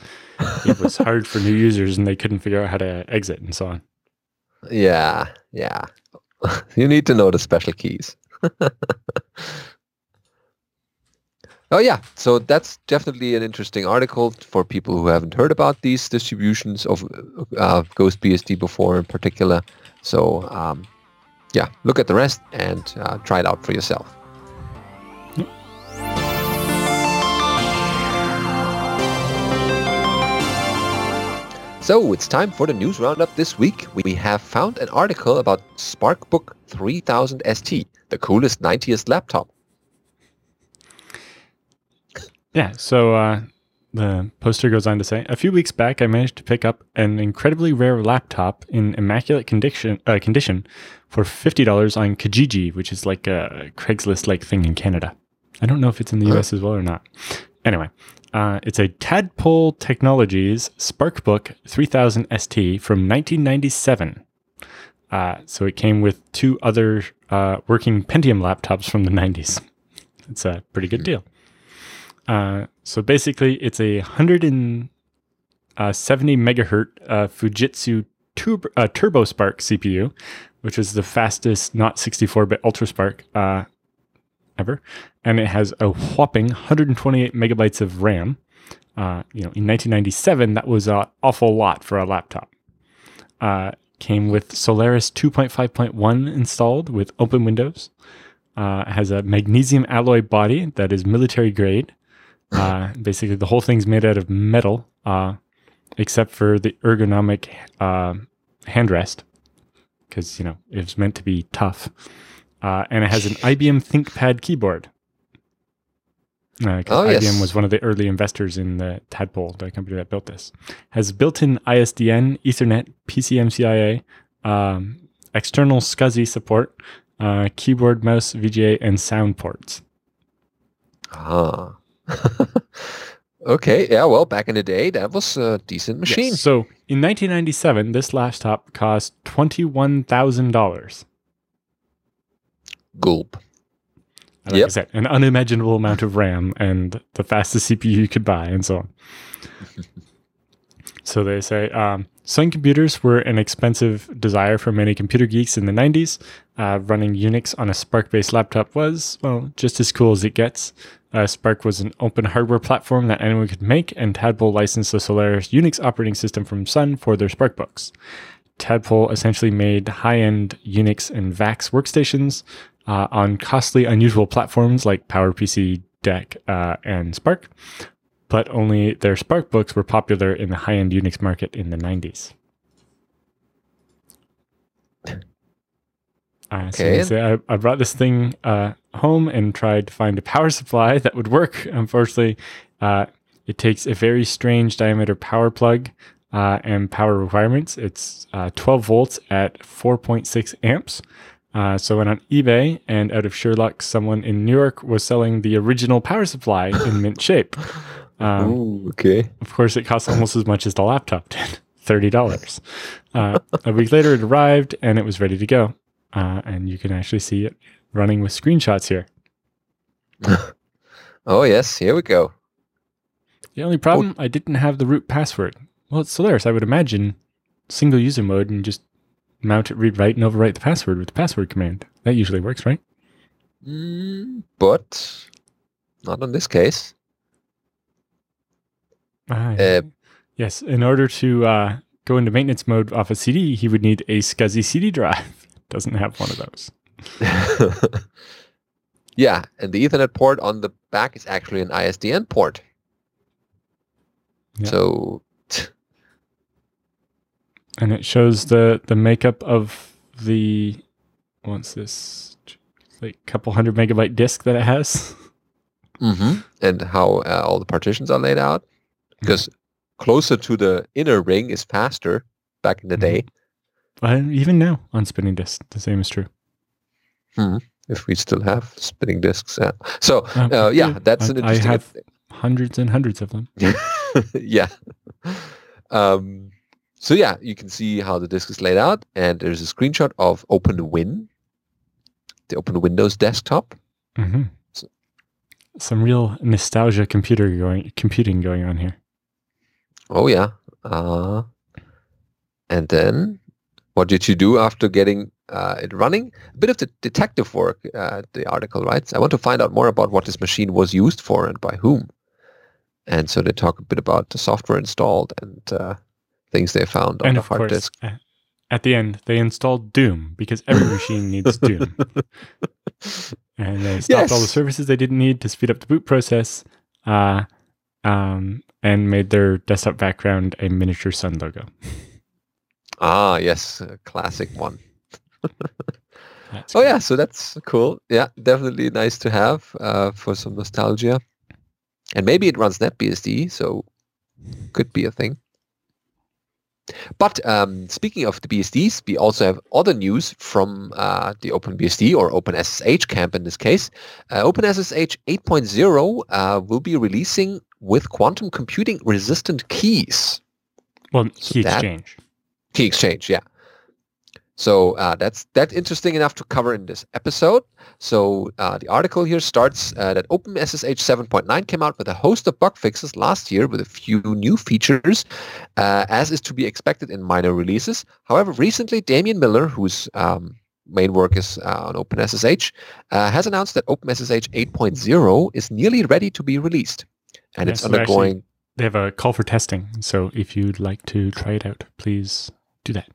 it was hard for new users and they couldn't figure out how to exit and so on. Yeah, yeah. you need to know the special keys. oh yeah, so that's definitely an interesting article for people who haven't heard about these distributions of uh, Ghost BSD before in particular. So um, yeah, look at the rest and uh, try it out for yourself. So it's time for the news roundup this week. We have found an article about SPARCbook 3000 ST, the coolest 90th laptop. Yeah, so uh, the poster goes on to say A few weeks back, I managed to pick up an incredibly rare laptop in immaculate condition, uh, condition for $50 on Kijiji, which is like a Craigslist like thing in Canada. I don't know if it's in the US as well or not. Anyway, uh, it's a Tadpole Technologies SPARCbook 3000 ST from 1997. Uh, so it came with two other uh, working Pentium laptops from the 90s. It's a pretty good deal. Uh, so basically, it's a 170 megahertz uh, Fujitsu turbo, uh, TurboSPARC CPU, which is the fastest not 64-bit UltraSPARC uh, ever, and it has a whopping 128 megabytes of RAM. Uh, you know, in 1997, that was an awful lot for a laptop. Uh, came with Solaris 2.5.1 installed with open windows. Uh, has a magnesium alloy body that is military grade. Uh, basically, the whole thing's made out of metal, uh, except for the ergonomic uh, handrest, because you know it's meant to be tough. Uh, and it has an IBM ThinkPad keyboard. Uh, Oh, IBM yes. was one of the early investors in the Tadpole, the company that built this. Has built-in ISDN, Ethernet, PCMCIA, um, external SCSI support, uh, keyboard, mouse, VGA, and sound ports. Ah. okay, yeah, well, back in the day, that was a decent machine. Yes. So in 1997, this laptop cost $21,000. Gulp. Like I said, an unimaginable amount of RAM and the fastest CPU you could buy, and so on. so they say um, Sun computers were an expensive desire for many computer geeks in the 90s. Uh, running Unix on a SPARC based laptop was, well, just as cool as it gets. Uh, SPARC was an open hardware platform that anyone could make, and Tadpole licensed the Solaris Unix operating system from Sun for their SPARCbooks. Tadpole essentially made high end Unix and VAX workstations uh, on costly, unusual platforms like PowerPC, DEC, uh, and SPARC, but only their SPARCbooks were popular in the high end Unix market in the 90s. Uh, so Okay. I, I brought this thing uh, home and tried to find a power supply that would work. Unfortunately, uh, it takes a very strange diameter power plug uh, and power requirements. It's uh, 12 volts at 4.6 amps. Uh, so I went on eBay, and out of Sherlock, someone in New York was selling the original power supply in mint shape. Um, Ooh, okay. of course, it costs almost as much as the laptop did, thirty dollars. Uh, a week later, it arrived and it was ready to go, uh, and you can actually see it running with screenshots here. oh yes, here we go. The only problem, I didn't have the root password. Well, it's Solaris. I would imagine single user mode and just mount it, read write, and overwrite the password with the password command. That usually works, right? Mm, but not in this case. Ah, uh, yes, in order to uh, go into maintenance mode off a CD, he would need a SCSI CD drive. Doesn't have one of those. yeah, and the Ethernet port on the back is actually an ISDN port. Yeah. So and it shows the the makeup of the what's this? Like couple hundred megabyte disk that it has. Mm-hmm. and how uh, all the partitions are laid out. Because closer to the inner ring is faster back in the mm-hmm. day. But even now on spinning disk the same is true. Hmm if we still have spinning disks yeah. so um, uh, yeah that's I, an interesting i have hundreds and hundreds of them. Yeah. Um so yeah, you can see how the disk is laid out, and there's a screenshot of OpenWin, the Open Windows desktop. Mm-hmm. So, Some real nostalgia computer going computing going on here. Oh yeah, uh, and then what did you do after getting uh, it running? A bit of the detective work. Uh, the article writes. I want to find out more about what this machine was used for and by whom. And so they talk a bit about the software installed and uh, things they found on and the hard course, disk. At the end, they installed Doom because every machine needs Doom. and they stopped yes. all the services they didn't need to speed up the boot process uh, um, and made their desktop background a miniature sun logo. Ah, yes, a classic one. oh, cool. yeah, so that's cool. Yeah, definitely nice to have uh, for some nostalgia. And maybe it runs NetBSD, so could be a thing. But um, speaking of the BSDs, we also have other news from uh, the OpenBSD or OpenSSH camp in this case. Uh, OpenSSH 8.0 uh, will be releasing with quantum computing resistant keys. Well, key so exchange. Key exchange, yeah. So uh, that's that's interesting enough to cover in this episode. So uh, the article here starts uh, that OpenSSH 7.9 came out with a host of bug fixes last year with a few new features, uh, as is to be expected in minor releases. However, recently Damien Miller, whose um, main work is uh, on OpenSSH, uh, has announced that OpenSSH 8.0 is nearly ready to be released, and it's undergoing. Actually, they have a call for testing, so if you'd like to try it out, please do that.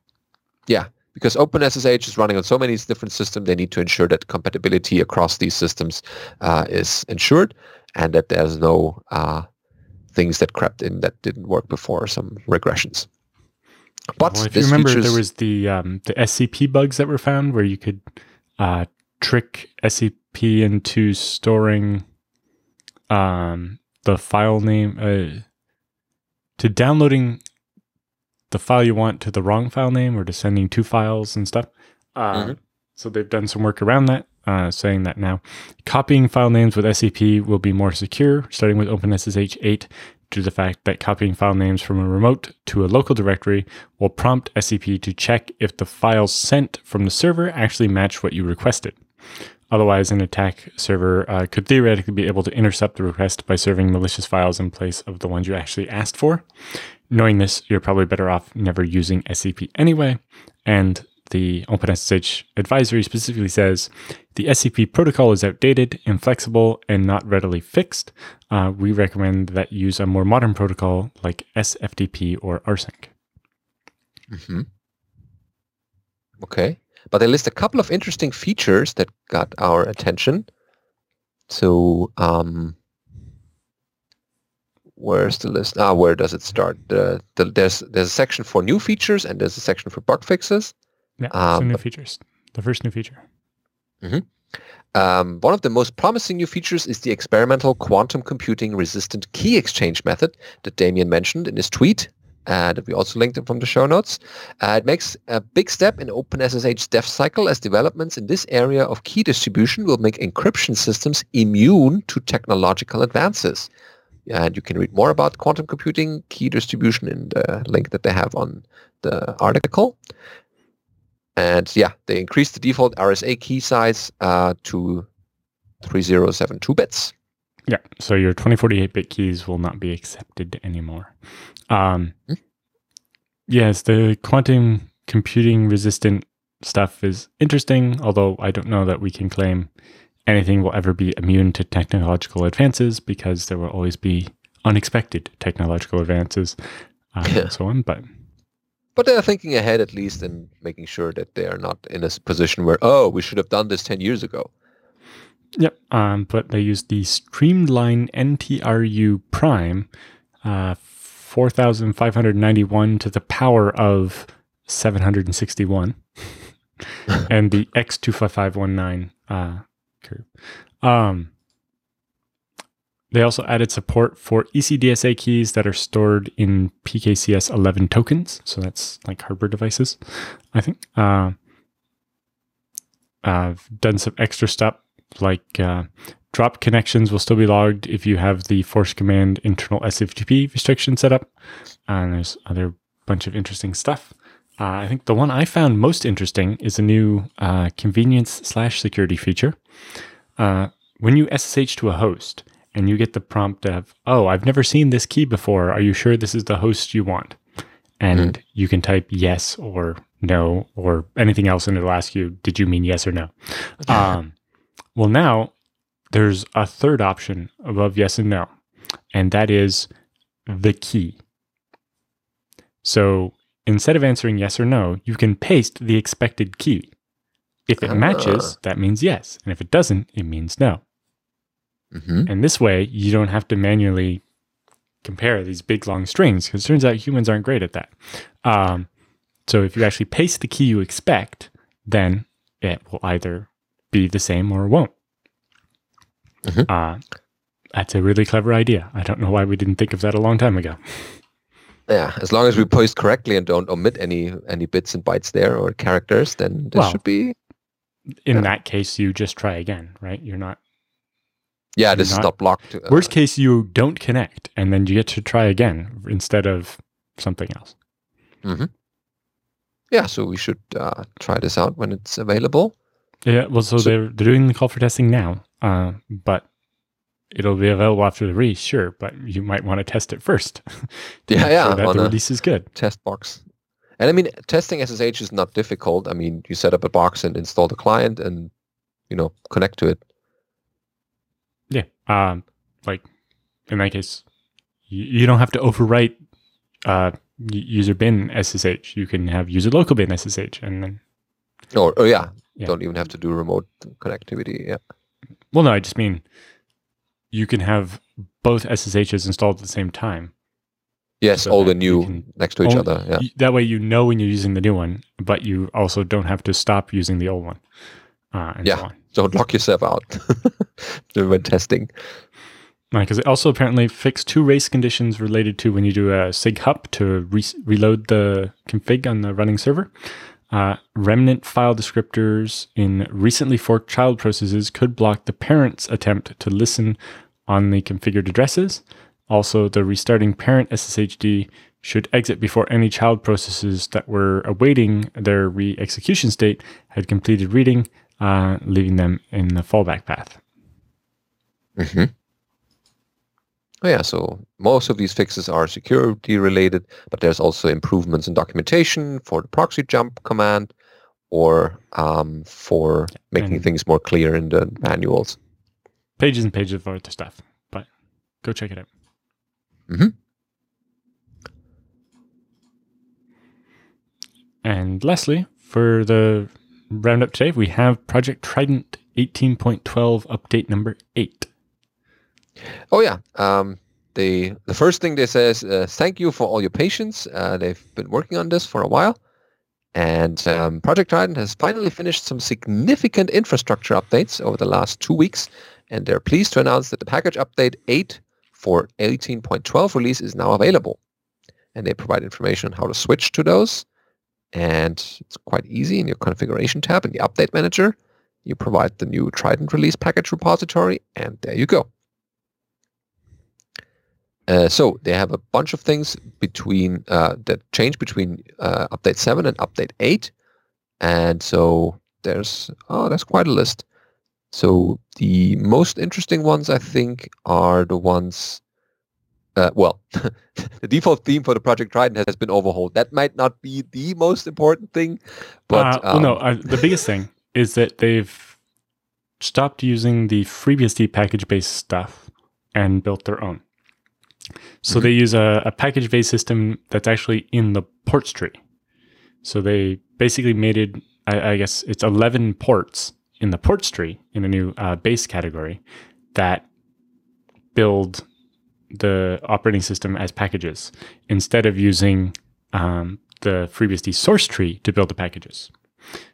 Yeah because OpenSSH is running on so many different systems, they need to ensure that compatibility across these systems uh, is ensured and that there's no uh, things that crept in that didn't work before, some regressions. But well, if you remember, features... there was the um, the SCP bugs that were found where you could uh, trick SCP into storing um, the file name uh, to downloading the file you want to the wrong file name or to sending two files and stuff. Uh, mm-hmm. So they've done some work around that, uh, saying that now copying file names with SCP will be more secure, starting with OpenSSH 8, due to the fact that copying file names from a remote to a local directory will prompt SCP to check if the files sent from the server actually match what you requested. Otherwise, an attack server uh, could theoretically be able to intercept the request by serving malicious files in place of the ones you actually asked for. Knowing this, you're probably better off never using SCP anyway. And the OpenSSH advisory specifically says the SCP protocol is outdated, inflexible, and not readily fixed. Uh, we recommend that you use a more modern protocol like SFTP or rsync. Mm-hmm. Okay. But they list a couple of interesting features that got our attention. So um, where's the list? Ah, where does it start? The, the, there's there's a section for new features and there's a section for bug fixes. Yeah, um, new features. The first new feature. Mm-hmm. Um, one of the most promising new features is the experimental quantum computing resistant key exchange method that Damien mentioned in his tweet uh, that we also linked from the show notes. Uh, it makes a big step in OpenSSH's dev cycle as developments in this area of key distribution will make encryption systems immune to technological advances. And you can read more about quantum computing key distribution in the link that they have on the article. And yeah, they increased the default RSA key size uh, to 3072 bits. Yeah, so your 2048-bit keys will not be accepted anymore. Um, hmm? Yes, the quantum computing resistant stuff is interesting, although I don't know that we can claim anything will ever be immune to technological advances because there will always be unexpected technological advances uh, yeah. and so on. But but they're thinking ahead at least and making sure that they are not in a position where oh we should have done this 10 years ago Yep. Um, but they use the Streamline NTRU Prime, uh, 4,591 to the power of 761, and the X25519 uh, curve. Um, they also added support for ECDSA keys that are stored in PKCS 11 tokens. So that's like hardware devices, I think. Uh, I've done some extra stuff like uh, drop connections will still be logged if you have the force command internal SFTP restriction set up. And there's other bunch of interesting stuff. Uh, I think the one I found most interesting is a new uh, convenience slash security feature. Uh, when you SSH to a host and you get the prompt of, oh, I've never seen this key before. Are you sure this is the host you want? And mm. you can type yes or no or anything else, and it'll ask you, did you mean yes or no? Um, well, now there's a third option above yes and no, and that is the key. So instead of answering yes or no, you can paste the expected key. If it matches, ah. that means yes. And if it doesn't, it means no. Mm-hmm. And this way, you don't have to manually compare these big long strings because it turns out humans aren't great at that. Um, so if you actually paste the key you expect, then it will either be the same or won't. Mm-hmm. Uh, that's a really clever idea. I don't know why we didn't think of that a long time ago. Yeah, as long as we post correctly and don't omit any any bits and bytes there or characters, then this well, should be. In yeah. that case, you just try again, right? You're not. Yeah, this not, is not blocked. Uh, worst case, you don't connect, and then you get to try again instead of something else. Mm-hmm. Yeah, so we should uh, try this out when it's available. Yeah, well, so, so they're they're doing the call for testing now, uh, but it'll be available after the release, sure. But you might want to test it first. yeah, yeah. Sure that the release is good. Test box. And I mean, testing SSH is not difficult. I mean, you set up a box and install the client, and you know, connect to it. Yeah. Um, like in that case, you, you don't have to overwrite uh, user bin SSH. You can have user local bin SSH, and then. Oh, oh yeah, yeah. Don't even have to do remote connectivity. Yeah. Well, no, I just mean you can have both SSHs installed at the same time. Yes, so all the new next to each other. Yeah. That way you know when you're using the new one, but you also don't have to stop using the old one. Uh, yeah. So don't lock yourself out when testing. Because it also apparently fixed two race conditions related to when you do a sig hup to re- reload the config on the running server. Uh, remnant file descriptors in recently forked child processes could block the parent's attempt to listen on the configured addresses. Also, the restarting parent SSHD should exit before any child processes that were awaiting their re execution state had completed reading, uh, leaving them in the fallback path. Mm-hmm. Oh, yeah, so most of these fixes are security related, but there's also improvements in documentation for the proxy jump command or um, for making and things more clear in the manuals. Pages and pages of other stuff, but go check it out. Mm-hmm. And lastly, for the roundup today, we have Project Trident 18.12 update number 8. Oh yeah. Um, they the first thing they say is uh, thank you for all your patience. Uh, they've been working on this for a while, and um, Project Trident has finally finished some significant infrastructure updates over the last two weeks, and they're pleased to announce that the package update 8 for 18.12 release is now available. And they provide information on how to switch to those. And it's quite easy in your configuration tab in the update manager. You provide the new Trident release package repository, and there you go. Uh, so they have a bunch of things between uh, that change between uh, update seven and update eight, and so there's oh, that's quite a list. So the most interesting ones, I think, are the ones. Uh, well, the default theme for the Project Trident has been overhauled. That might not be the most important thing, but uh, well, no, uh, the biggest thing is that they've stopped using the FreeBSD package-based stuff and built their own. So mm-hmm. they use a, a package-based system that's actually in the ports tree. So they basically made it. I, I guess it's eleven ports in the ports tree in a new uh, base category that build the operating system as packages instead of using um, the FreeBSD source tree to build the packages.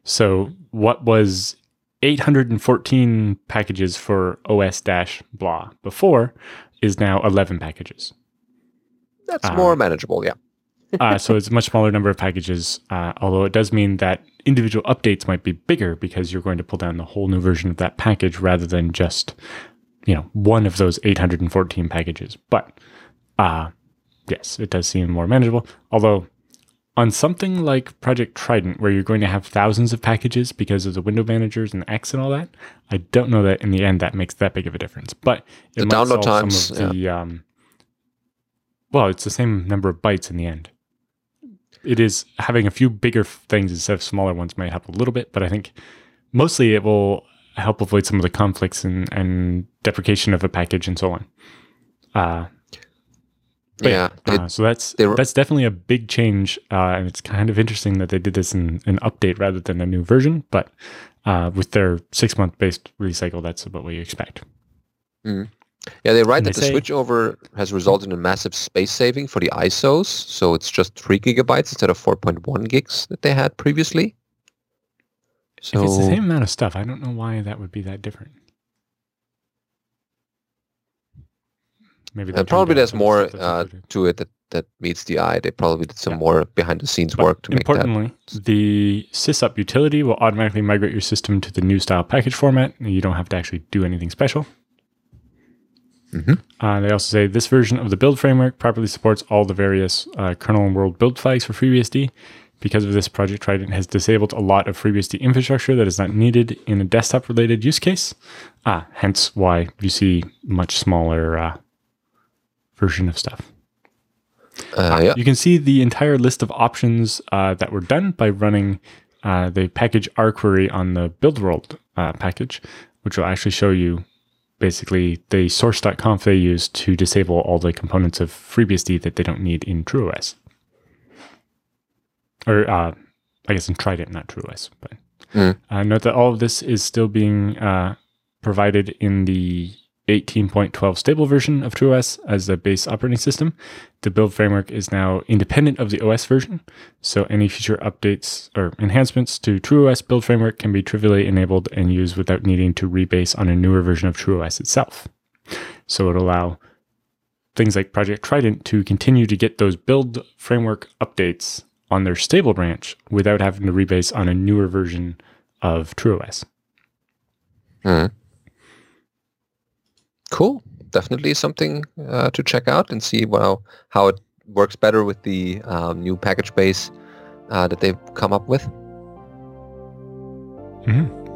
So what was 814 packages for OS dash blah before is now 11 packages. That's more um, manageable, yeah. uh, so it's a much smaller number of packages, uh, although it does mean that individual updates might be bigger because you're going to pull down the whole new version of that package rather than just, you know, one of those 814 packages. But uh, yes, it does seem more manageable. Although on something like Project Trident, where you're going to have thousands of packages because of the window managers and X and all that, I don't know that in the end that makes that big of a difference. But it the might download times, some of the, um, well, it's the same number of bytes in the end it is having a few bigger things instead of smaller ones might help a little bit, but I think mostly it will help avoid some of the conflicts and, and deprecation of a package and so on. Uh, yeah. uh, so that's that's definitely a big change, uh, and it's kind of interesting that they did this in an update rather than a new version. But uh, with their six month based release cycle, that's about what you expect. Mm. Yeah, they write and that they the say, switchover has resulted in a massive space saving for the ISOs, so it's just three gigabytes instead of 4.1 gigs that they had previously. So, if it's the same amount of stuff, I don't know why that would be that different. Maybe and probably there's more uh, to it that, that meets the eye. They probably did some yeah. more behind the scenes but work to make that. Importantly, the sysup utility will automatically migrate your system to the new style package format. And you don't have to actually do anything special. Mm-hmm. Uh, they also say this version of the build framework properly supports all the various uh, kernel and world build flags for FreeBSD. Because of this, Project Trident has disabled a lot of FreeBSD infrastructure that is not needed in a desktop related use case. Ah, hence why you see much smaller uh, version of stuff. Uh, yeah. You can see the entire list of options uh, that were done by running uh, the package R query on the build world package, which will actually show you basically the source.conf they use to disable all the components of FreeBSD that they don't need in TrueOS. Or uh, I guess in Trident, not TrueOS. But mm. uh, note that all of this is still being uh, provided in the 18.12 stable version of TrueOS as the base operating system. The build framework is now independent of the OS version, so any future updates or enhancements to TrueOS build framework can be trivially enabled and used without needing to rebase on a newer version of TrueOS itself. So it'll allow things like Project Trident to continue to get those build framework updates on their stable branch without having to rebase on a newer version of TrueOS. Cool. Definitely something uh, to check out and see well how it works better with the um, new package base uh, that they've come up with. Mm-hmm.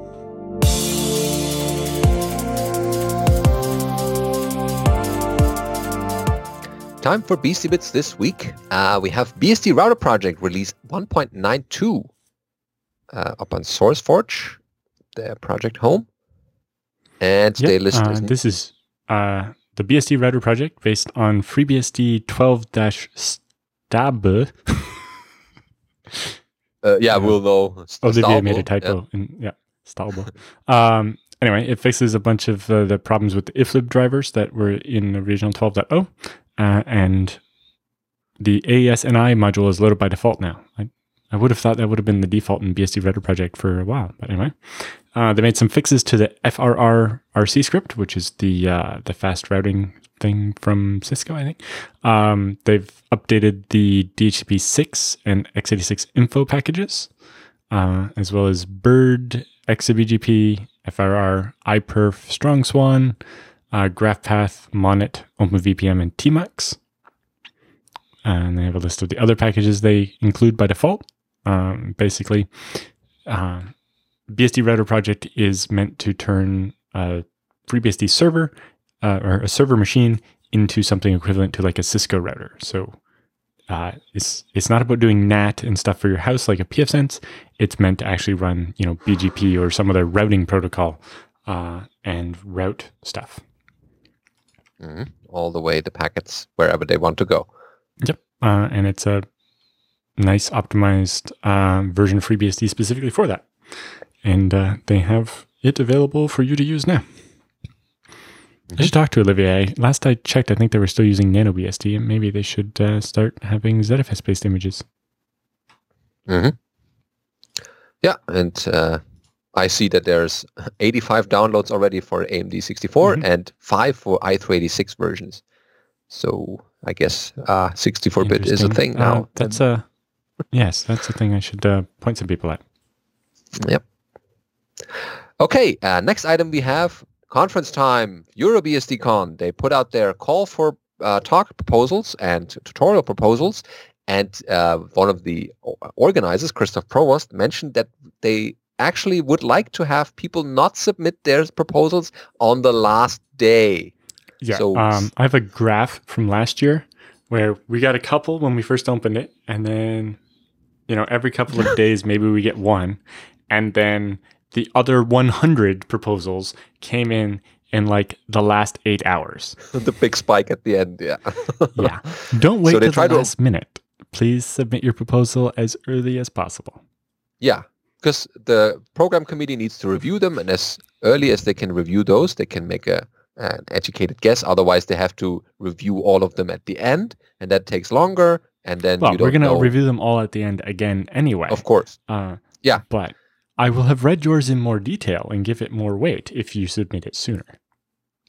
Time for BSD Bits this week. Uh, we have BSD Router Project release 1.92 uh, up on SourceForge, their project home. And yep, they list uh, this is uh, the BSD Router project based on FreeBSD 12-stab. uh, yeah, we'll know. Olivier made a typo. Yeah, in, yeah Stable. um, anyway, it fixes a bunch of uh, the problems with the iflib drivers that were in original 12.0. Uh, and the AES-NI module is loaded by default now. I, I would have thought that would have been the default in BSD Router project for a while, but anyway. Uh, they made some fixes to the FRR RC script, which is the uh, the fast routing thing from Cisco, I think. Um, they've updated the DHCP 6 and x86 info packages, uh, as well as Bird, ExaBGP, FRR, iPerf, strongSwan, uh, GraphPath, Monit, OpenVPN, and Tmux. And they have a list of the other packages they include by default. Um, basically, uh, BSD Router project is meant to turn a FreeBSD server uh, or a server machine into something equivalent to like a Cisco router. So uh, it's it's not about doing NAT and stuff for your house like a pfSense. It's meant to actually run you know BGP or some other routing protocol uh, and route stuff. hmm All the way the packets wherever they want to go. Yep, uh, and it's a nice optimized uh, version of FreeBSD specifically for that, and uh, they have it available for you to use now. I should talk to Olivier. Last I checked, I think they were still using NanoBSD, and maybe they should uh, start having ZFS based images. hmm Yeah, and uh, I see that there's 85 downloads already for AMD 64 Mhm. and five for i386 versions. So I guess uh, 64-bit is a thing Uh, now. that's a yes, that's a thing I should uh, point some people at. Yep. Okay, uh, next item we have conference time. EuroBSDCon. They put out their call for uh, talk proposals and tutorial proposals, and uh, one of the organizers, Kristof Provost, mentioned that they actually would like to have people not submit their proposals on the last day. Yeah. So- um, I have a graph from last year where we got a couple when we first opened it, and then you know every couple of days maybe we get one, and then the other 100 proposals came in in like the last eight hours. the big spike at the end. Yeah. Yeah. Don't wait So till the to- last minute. Please submit your proposal as early as possible. Yeah, because the program committee needs to review them, and as early as they can review those, they can make a an educated guess. Otherwise, they have to review all of them at the end, and that takes longer. And then Well, we're going to review them all at the end again anyway. Of course, Uh, Yeah. But I will have read yours in more detail and give it more weight if you submit it sooner.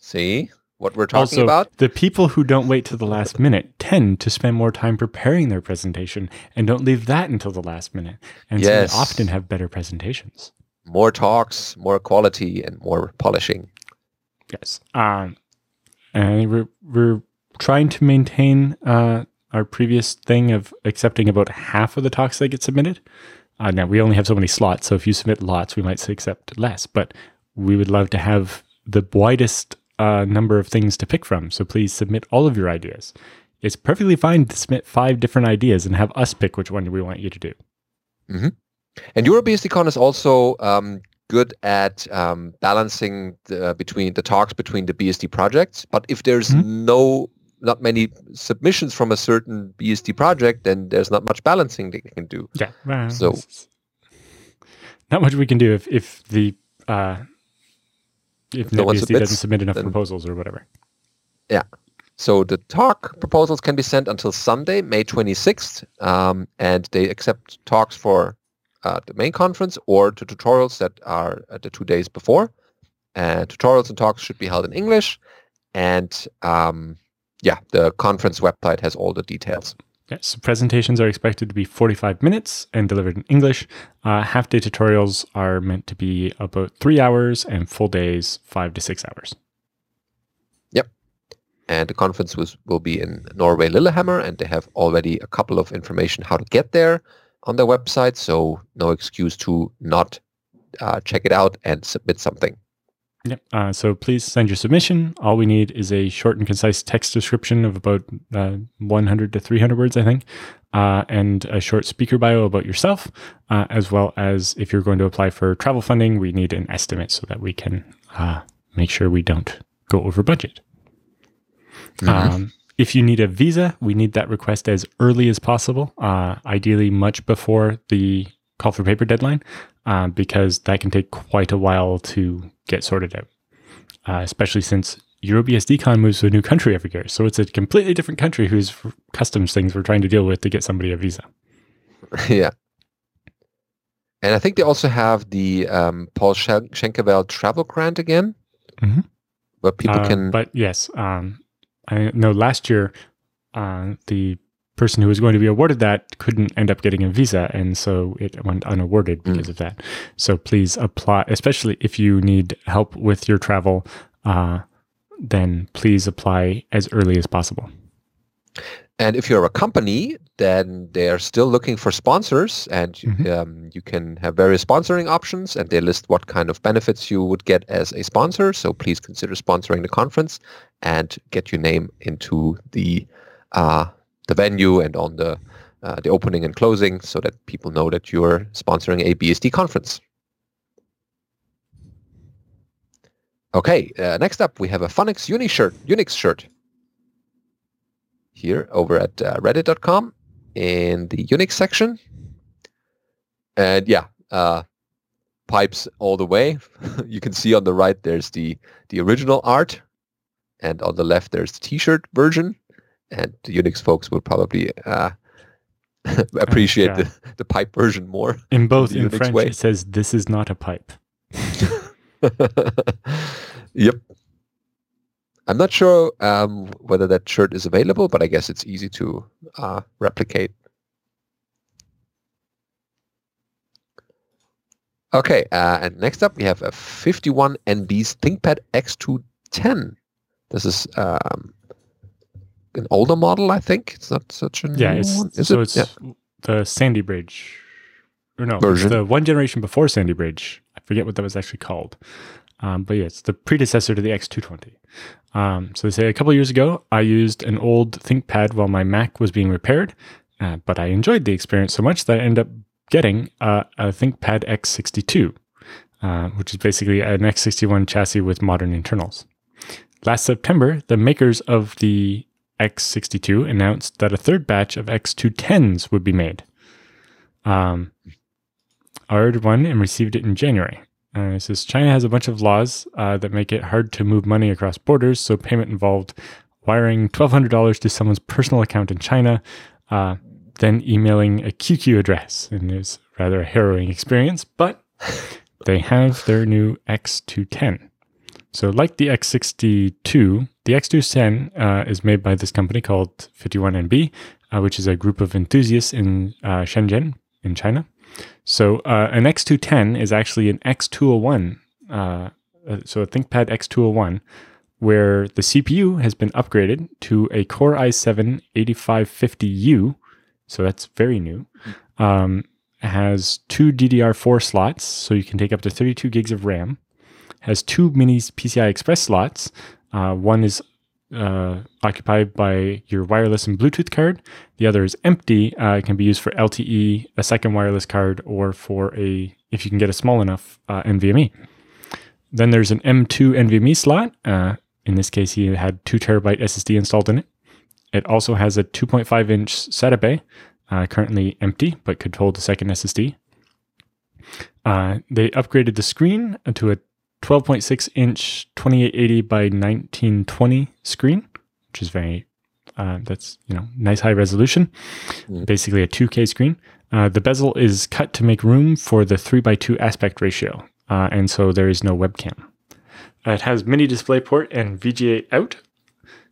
see what we're talking also, about. the people who don't wait to the last minute tend to spend more time preparing their presentation and don't leave that until the last minute. And Yes. so they often have better presentations. More talks, more quality, and more polishing. Yes. Um, and we're, we're trying to maintain uh, our previous thing of accepting about half of the talks that get submitted. Uh, now, we only have so many slots, so if you submit lots, we might accept less, but we would love to have the widest uh, number of things to pick from. So please submit all of your ideas. It's perfectly fine to submit five different ideas and have us pick which one we want you to do. And EuroBSDCon is also um, good at um, balancing the, between the talks between the BSD projects. But if there's Mhm. no not many submissions from a certain BSD project, then there's not much balancing they can do. Yeah. Well, So- not much we can do if if the uh, if no one NetBSD submits, doesn't submit enough then- proposals or whatever. Yeah. So the talk proposals can be sent until Sunday, May 26th, um, and they accept talks for uh, the main conference or the tutorials that are uh, the two days before. And tutorials and talks should be held in English. And um, yeah, the conference website has all the details. Yes, presentations are expected to be 45 minutes and delivered in English. Uh, half day tutorials are meant to be about three hours and full days, five to six hours. Yep. And the conference was, will be in Norway, Lillehammer, and they have already a couple of information how to get there on their website. So no excuse to not uh, check it out and submit something. Yep. Uh, so please send your submission. All we need is a short and concise text description of about uh, 100 to 300 words, I think, uh, and a short speaker bio about yourself, uh, as well as if you're going to apply for travel funding, we need an estimate so that we can uh, make sure we don't go over budget. Um, if you need a visa, we need that request as early as possible, uh, ideally much before the call for paper deadline, uh, because that can take quite a while to get sorted out, uh, especially since EuroBSDCon moves to a new country every year. So it's a completely different country whose customs things we're trying to deal with to get somebody a visa. yeah. And I think they also have the um, Paul Schen- travel grant again, Mhm. where people Uh, can. But yes, um, I know last year uh, the person who was going to be awarded that couldn't end up getting a visa, and so it went unawarded Mm. because of that. So please apply, especially if you need help with your travel. Uh, then please apply as early as possible. And if you're a company, then they're still looking for sponsors and Mhm. um, you can have various sponsoring options and they list what kind of benefits you would get as a sponsor. So please consider sponsoring the conference and get your name into the uh, the venue and on the uh, the opening and closing so that people know that you're sponsoring a BSD conference. Okay, uh, next up we have a Funix Unix shirt. Unix shirt here over at uh, reddit.com in the Unix section. And yeah, uh, pipes all the way. you can see on the right there's the, the original art and on the left there's the t-shirt version. And Unix folks will probably uh, appreciate yeah. the, the pipe version more. In both in Unix French, way. it says this is not a pipe. yep. I'm not sure um, whether that shirt is available, but I guess it's easy to uh, replicate. Okay, uh, and next up we have a 51 NB's ThinkPad X210. This is um, an older model, I think. It's not such a Yeah, new it's one. Is so it? it's Yeah. the Sandy Bridge, or no, Version. the one generation before Sandy Bridge. I forget what that was actually called, um, but yeah, it's the predecessor to the X220. Um, so they say a couple years ago, I used an old ThinkPad while my Mac was being repaired, uh, but I enjoyed the experience so much that I ended up getting uh, a ThinkPad X62, uh, which is basically an X61 chassis with modern internals. Last September, the makers of the X62 announced that a third batch of X210s would be made. Um, I ordered one and received it in January. Uh, it says China has a bunch of laws uh, that make it hard to move money across borders, so payment involved wiring $1,200 to someone's personal account in China, uh, then emailing a QQ address. And it was rather a harrowing experience, but they have their new X210. So, like the X62, the X210 uh, is made by this company called 51NB, uh, which is a group of enthusiasts in uh, Shenzhen, in China. So, uh, an X210 is actually an X201, uh, uh, so a ThinkPad X201, where the CPU has been upgraded to a Core i7 8550U. So, that's very new. Um, has two DDR4 slots, so you can take up to 32 gigs of RAM has two mini PCI Express slots. Uh, one is uh, occupied by your wireless and Bluetooth card. The other is empty. Uh, it can be used for LTE, a second wireless card, or for a if you can get a small enough uh, NVMe. Then there's an M2 NVMe slot. Uh, in this case, he had two terabyte SSD installed in it. It also has a 2.5 inch SATA bay, uh, currently empty, but could hold a second SSD. Uh, they upgraded the screen to a 12.6 inch 2880 by 1920 screen, which is very uh, that's you know nice high resolution, Mm. basically a 2K screen. Uh, the bezel is cut to make room for the 3x2 aspect ratio, uh, and so there is no webcam. Uh, it has mini DisplayPort and VGA out,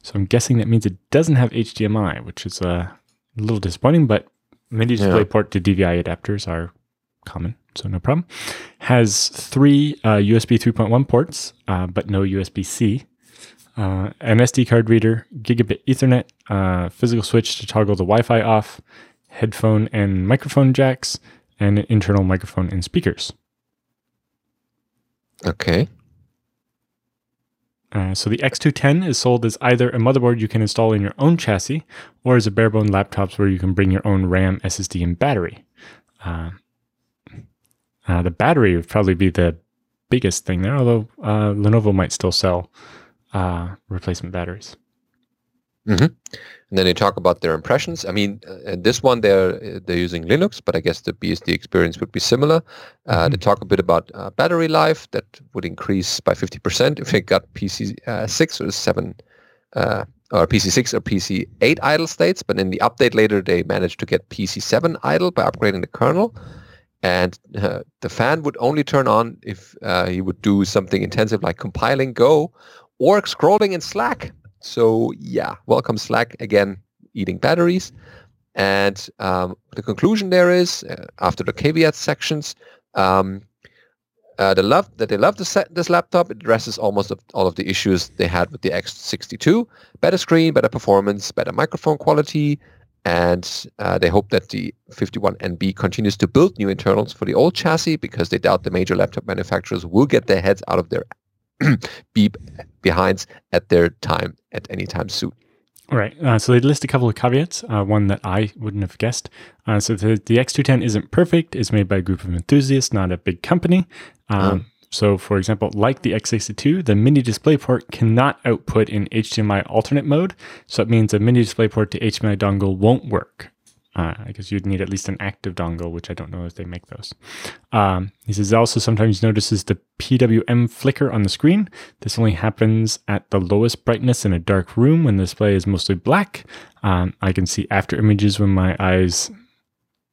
so I'm guessing that means it doesn't have HDMI, which is uh, a little disappointing. But mini Yeah. DisplayPort to DVI adapters are common, so no problem. Has three uh, USB 3.1 ports, uh, but no USB C. Uh, an SD card reader, gigabit Ethernet, uh, physical switch to toggle the Wi Fi off, headphone and microphone jacks, and an internal microphone and speakers. Okay. Uh, so the X210 is sold as either a motherboard you can install in your own chassis or as a barebone laptops where you can bring your own RAM, SSD, and battery. Uh, the battery would probably be the biggest thing there, although uh, Lenovo might still sell uh, replacement batteries. And then they talk about their impressions. I mean, uh, this one they're they're using Linux, but I guess the BSD experience would be similar. Uh, They talk a bit about uh, battery life that would increase by 50% if it got PC uh, six or seven, uh, or PC six or PC eight idle states. But in the update later, they managed to get PC seven idle by upgrading the kernel. And uh, the fan would only turn on if uh, you would do something intensive like compiling Go or scrolling in Slack. So yeah, welcome Slack again, eating batteries. And um, the conclusion there is, uh, after the caveat sections, um, uh, they love that they love this, this laptop. It addresses almost all of the issues they had with the X62. Better screen, better performance, better microphone quality, and uh, they hope that the 51NB continues to build new internals for the old chassis because they doubt the major laptop manufacturers will get their heads out of their beep behinds at their time at any time soon. All right. Uh, so they list a couple of caveats. Uh, one that I wouldn't have guessed. Uh, so the, the X210 isn't perfect. It's made by a group of enthusiasts, not a big company. Um, So, for example, like the X62, the mini DisplayPort cannot output in HDMI alternate mode. So it means a mini DisplayPort to HDMI dongle won't work. Uh, I guess you'd need at least an active dongle, which I don't know if they make those. Um, he says also sometimes notices the PWM flicker on the screen. This only happens at the lowest brightness in a dark room when the display is mostly black. Um, I can see after images when my eyes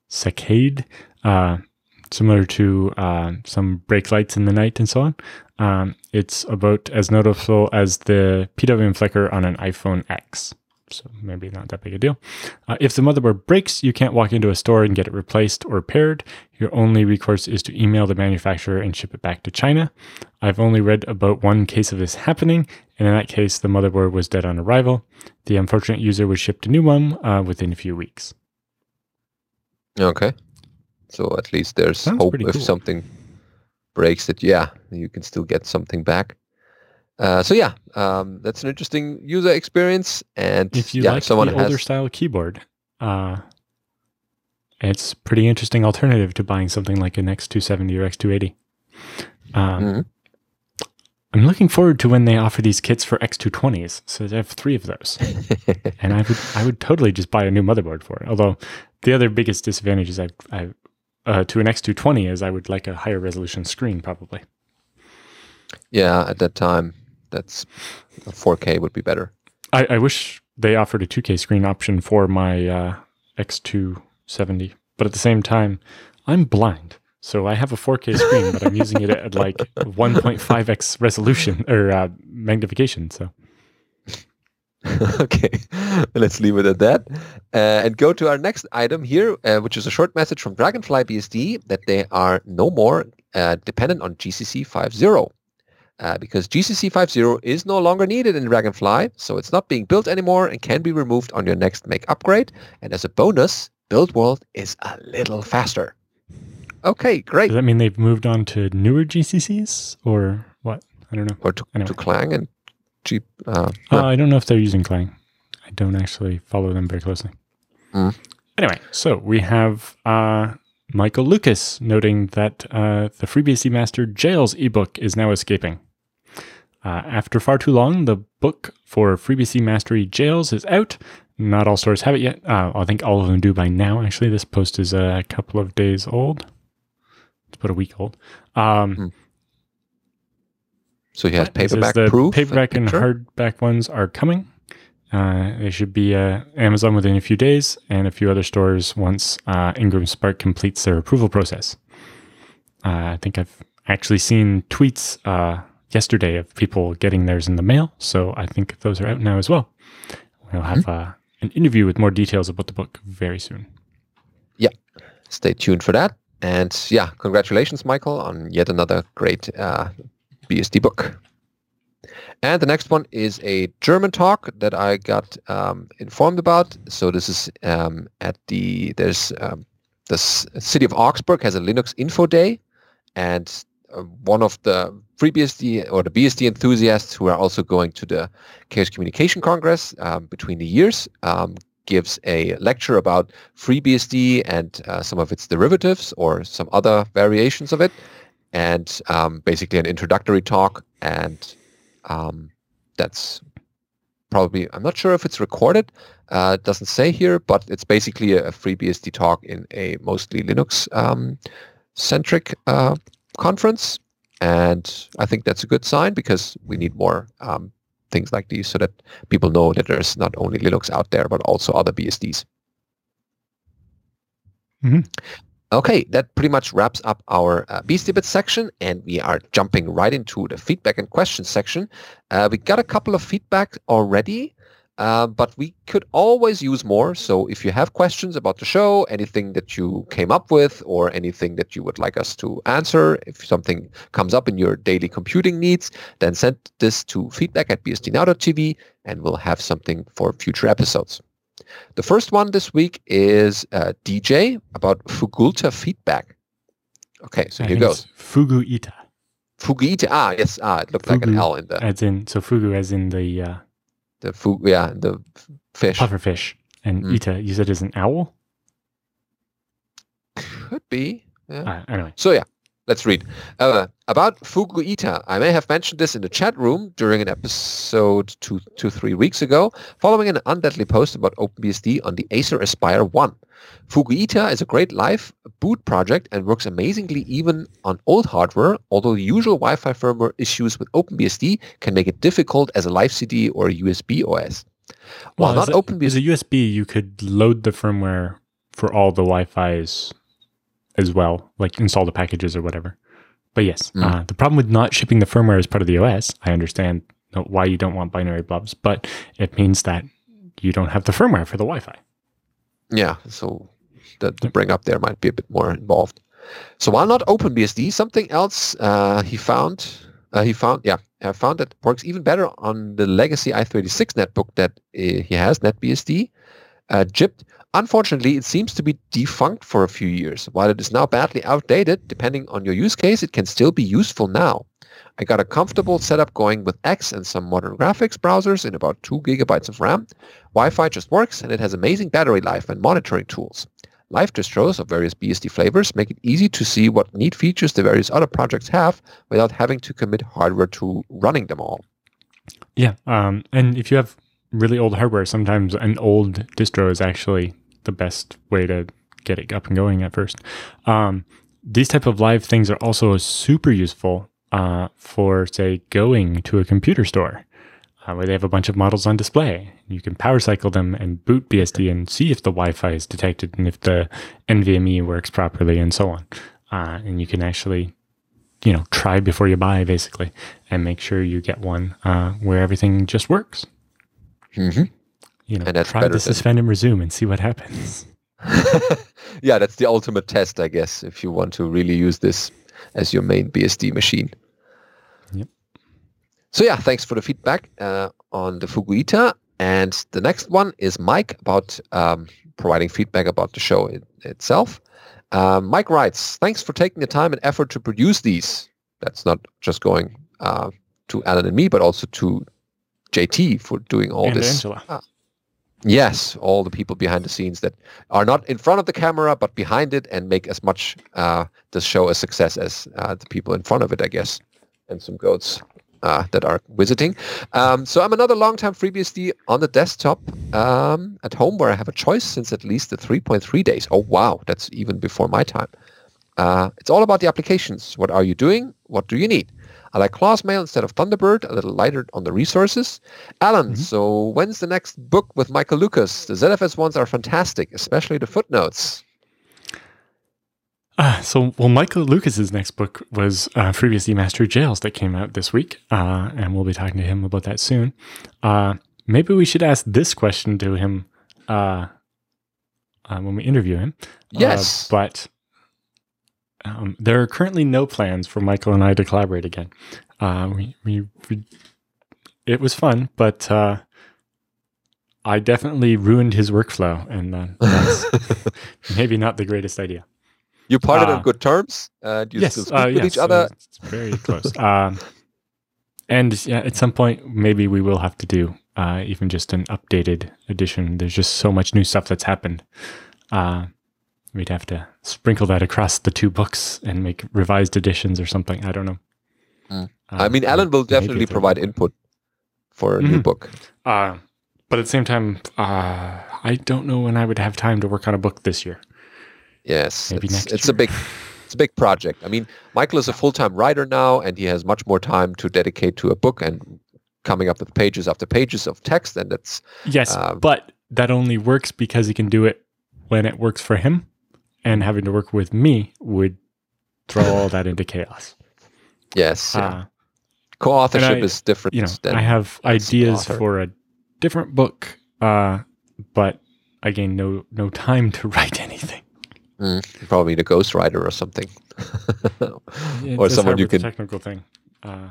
saccade, uh, similar to uh, some brake lights in the night and so on. Um, it's about as noticeable as the PWM flicker on an iPhone X. So maybe not that big a deal. Uh, if the motherboard breaks, you can't walk into a store and get it replaced or repaired. Your only recourse is to email the manufacturer and ship it back to China. I've only read about one case of this happening, and in that case, the motherboard was dead on arrival. The unfortunate user was shipped a new one uh, within a few weeks. Okay. So at least there's Sounds hope if cool. something breaks that, yeah, you can still get something back. Uh, so yeah, um, that's an interesting user experience. And If you yeah, like someone the has, older style keyboard, uh, it's pretty interesting alternative to buying something like an X270 or X280. Um, Mhm. I'm looking forward to when they offer these kits for X220s. So I have three of those, and I would I would totally just buy a new motherboard for it. Although the other biggest disadvantage is I, I uh, to an X220 is I would like a higher resolution screen probably. yeah, at that time, that's 4K would be better. I, I wish they offered a 2K screen option for my uh, X270, but at the same time, I'm blind. So I have a 4K screen, but I'm using it at like 1.5x resolution or uh, magnification. So okay, let's leave it at that. Uh, and go to our next item here, uh, which is a short message from Dragonfly BSD that they are no more uh, dependent on GCC 5.0. Uh, because GCC 5.0 is no longer needed in Dragonfly, so it's not being built anymore and can be removed on your next make upgrade. And as a bonus, Build World is a little faster. Okay, great. does that mean they've moved on to newer GCCs or what? I don't know. Or to, Anyway. to Clang and cheap. Uh, Uh, I don't know if they're using Clang. I don't actually follow them very closely. Mm. Anyway, so we have uh, Michael Lucas noting that uh, the FreeBSD Mastery Jails ebook is now escaping. Uh, after far too long, the book for FreeBSD Mastery Jails is out. Not all stores have it yet. Uh, I think all of them do by now. Actually, this post is a couple of days old. It's about a week old. Um, Mm. So he has paperback the proof. Paperback and hardback ones are coming. Uh, they should be uh, Amazon within a few days, and a few other stores once uh, Ingram Spark completes their approval process. Uh, I think I've actually seen tweets uh, yesterday of people getting theirs in the mail, so I think those are out now as well. We'll have uh, an interview with more details about the book very soon. Yeah, stay tuned for that. And yeah, congratulations, Michael, on yet another great uh, BSD book. And the next one is a German talk that I got um, informed about. So this is um, at the there's um, the city of Augsburg has a Linux Info Day, and uh, one of the FreeBSD or the BSD enthusiasts who are also going to the Chaos Communication Congress um, between the years um, gives a lecture about FreeBSD and uh, some of its derivatives or some other variations of it, and um, basically an introductory talk. And um, that's probably I'm not sure if it's recorded. Uh, doesn't say here, but it's basically a, a FreeBSD talk in a mostly Linux um, centric uh, conference. And I think that's a good sign because we need more um, things like these so that people know that there's not only Linux out there, but also other BSDs. Mhm. Okay, that pretty much wraps up our uh, BSD bit section, and we are jumping right into the feedback and questions section. Uh, we got a couple of feedback already. uh, but we could always use more. So if you have questions about the show, anything that you came up with, or anything that you would like us to answer, if something comes up in your daily computing needs, then send this to feedback at bsdnow.tv and we'll have something for future episodes. The first one this week is uh, DJ about Fugulta feedback. Okay, so I here goes. it's Fugu Ita, Fuguita. Ah, yes. Ah, it looked like an Fugu. L in the as in so Fugu as in the uh, the fu- yeah the fish. pufferfish, and Mm. Ita you said is an owl. Could be. Yeah. Uh, anyway, So yeah, let's read. Uh, about Fuguita, I may have mentioned this in the chat room during an episode two, two, three weeks ago, following an undeadly post about OpenBSD on the Acer Aspire 1. Fuguita is a great live boot project and works amazingly even on old hardware, although the usual Wi-Fi firmware issues with OpenBSD can make it difficult as a live CD or a USB OS. While not OpenBSD... as a USB, you could load the firmware for all the Wi-Fi's as well, like install the packages or whatever. But yes, Mm. uh, the problem with not shipping the firmware as part of the OS, I understand why you don't want binary blobs, but it means that you don't have the firmware for the Wi-Fi. Yeah, so the, the bring up there might be a bit more involved. So while not OpenBSD, something else uh, he found, uh, he found, yeah, I found that works even better on the legacy i386 netbook that uh, he has, NetBSD, uh, GIPT. Unfortunately, it seems to be defunct for a few years. While it is now badly outdated, depending on your use case, it can still be useful now. I got a comfortable setup going with X and some modern graphics browsers in about 2 gigabytes of RAM. Wi-Fi just works and it has amazing battery life and monitoring tools. Live distros of various BSD flavors make it easy to see what neat features the various other projects have without having to commit hardware to running them all. Yeah, um, and if you have really old hardware, sometimes an old distro is actually the best way to get it up and going at first. Um, these type of live things are also super useful uh, for, say, going to a computer store uh, where they have a bunch of models on display. You can power cycle them and boot BSD and see if the Wi-Fi is detected and if the NVMe works properly and so on. Uh, and you can actually you know, try before you buy basically, and make sure you get one uh, where everything just works. Mm-hmm. You know, And that's try to than- suspend and resume and see what happens. yeah, that's the ultimate test, I guess, if you want to really use this as your main BSD machine. Yep. So yeah, thanks for the feedback uh, on the Fuguita. And the next one is Mike about um, providing feedback about the show it, itself. Uh, Mike writes, thanks for taking the time and effort to produce these. That's not just going uh, to Alan and me, but also to JT for doing all and this Angela. Yes, all the people behind the scenes that are not in front of the camera but behind it and make as much uh, the show a success as uh, the people in front of it, I guess, and some goats uh, that are visiting. Um, so I'm another long-time FreeBSD on the desktop um, at home where I have a choice since at least the 3.3 days. Oh wow, that's even before my time. Uh, it's all about the applications. What are you doing? What do you need? I like Claws Mail instead of Thunderbird, a little lighter on the resources. Allan, Mhm. so when's the next book with Michael Lucas? The ZFS ones are fantastic, especially the footnotes. Uh, so, well, Michael Lucas's next book was uh, FreeBSD Mastery Jails that came out this week, uh, and we'll be talking to him about that soon. Uh, maybe we should ask this question to him uh, uh, when we interview him. Yes. but um, there are currently no plans for Michael and I to collaborate again. Uh, we, we, we, it was fun, but uh, I definitely ruined his workflow, and uh, that's maybe not the greatest idea. you parted Uh, on good terms. Uh, do you yes, still speak uh, with yes, each other? uh, it's very close. um, and yeah, at some point, maybe we will have to do uh, even just an updated edition. There's just so much new stuff that's happened. We'd have to sprinkle that across the two books and make revised editions or something. I don't know. Mm. Uh, I mean, Allan will definitely provide input for a new Mhm. book. Uh, but at the same time, uh, I don't know when I would have time to work on a book this year. Yes, Maybe it's, it's a big, it's a big project. I mean, Michael is a full-time writer now, and he has much more time to dedicate to a book and coming up with pages after pages of text, and that's Yes, Um, but that only works because he can do it when it works for him, and having to work with me would throw all that into chaos. yes, yeah. Uh, co-authorship I- is different. you know, I have ideas for a different book, uh, but again, no no time to write anything. Mm, probably the ghostwriter or something, or someone you can. technical thing. Uh,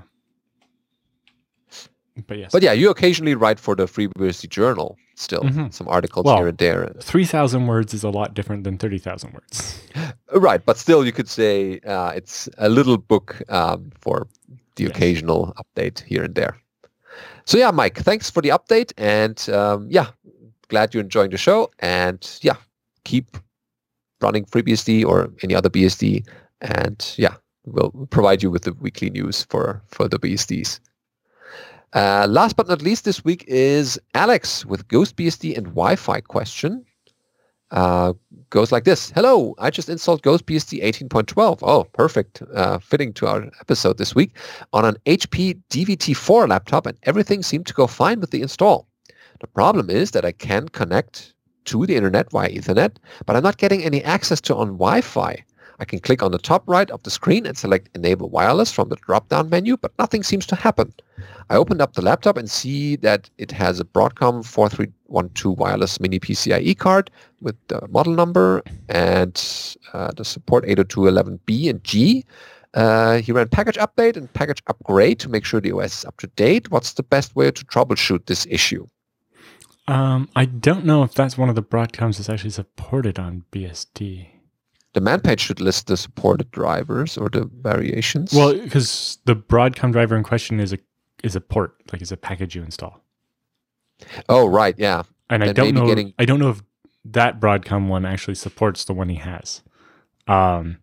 but yes, But yeah, you occasionally write for the FreeBSD Journal. Still, Mhm. some articles Well, here and there. three thousand words is a lot different than thirty thousand words. Right, but still, you could say uh, it's a little book um, for the occasional update here and there. So yeah, Mike, thanks for the update, and um, yeah, glad you're enjoying the show, and yeah, keep running FreeBSD or any other BSD, and yeah, we'll provide you with the weekly news for for the BSDs. Uh, last but not least, this week is Alex with GhostBSD and Wi-Fi question. Uh, goes like this. Hello, I just installed GhostBSD 18.12. Oh, perfect. Uh, fitting to our episode this week on an HP DVT4 laptop and everything seemed to go fine with the install. The problem is that I can connect to the internet via Ethernet, but I'm not getting any access to on Wi-Fi. I can click on the top right of the screen and select Enable Wireless from the drop-down menu, but nothing seems to happen. I opened up the laptop and see that it has a Broadcom 4312 wireless mini PCIe card with the model number and uh, the support 802.11b and G. Uh, he ran package update and package upgrade to make sure the OS is up to date. What's the best way to troubleshoot this issue? Um, I don't know if that's one of the Broadcoms that's actually supported on BSD. The man page should list the supported drivers or the variations. Well, because the Broadcom driver in question is a is a port, like it's a package you install. oh right, yeah. And I don't know. getting- I don't know if that Broadcom one actually supports the one he has. Um,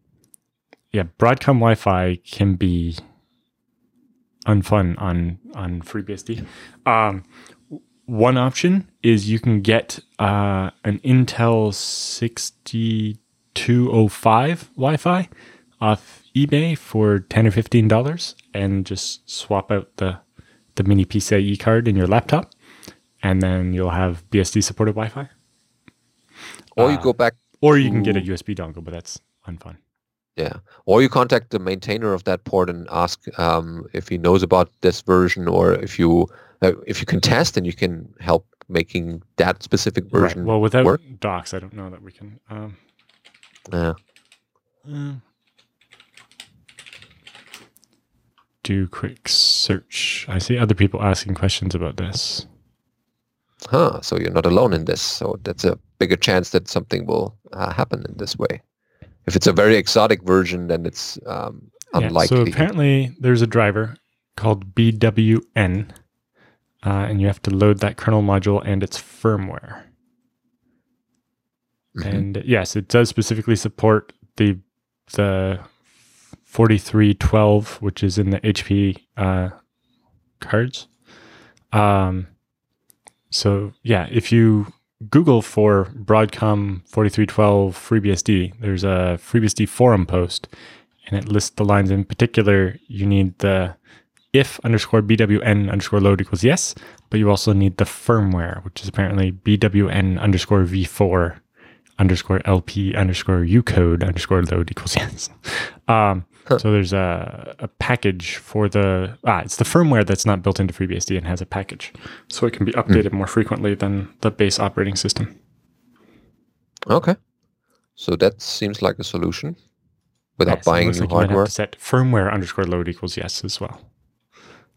yeah, Broadcom Wi-Fi can be unfun on on FreeBSD. Um, one option is you can get uh, an Intel 6205 Wi-Fi off eBay for ten or fifteen dollars, and just swap out the the mini PCIe card in your laptop, and then you'll have BSD supported Wi-Fi. Or you uh, go back Or you can get a USB dongle, but that's unfun. Yeah. Or you contact the maintainer of that port and ask um, if he knows about this version or if you uh, if you can test and you can help making that specific version. Well, without work. docs, I don't know that we can. Um, Yeah. uh, do quick search. I see other people asking questions about this. Huh. So you're not alone in this. So that's a bigger chance that something will uh, happen in this way. If it's a very exotic version, then it's um, Yeah, unlikely. so apparently, there's a driver called BWN, uh, and you have to load that kernel module and its firmware. Mhm. And yes, it does specifically support the the 4312, which is in the HP uh, cards. Um, so yeah, if you Google for Broadcom 4312 FreeBSD, there's a FreeBSD forum post, and it lists the lines. In particular, you need the if underscore bwn underscore load equals yes, but you also need the firmware, which is apparently bwn underscore v4 underscore lp underscore ucode underscore load equals yes. Um, Huh. So there's a, a package for the ah, it's the firmware that's not built into FreeBSD and has a package, so it can be updated more frequently than the base operating system. Okay. So that seems like a solution without Yes, buying new like you have hardware. to set firmware underscore load equals yes as well.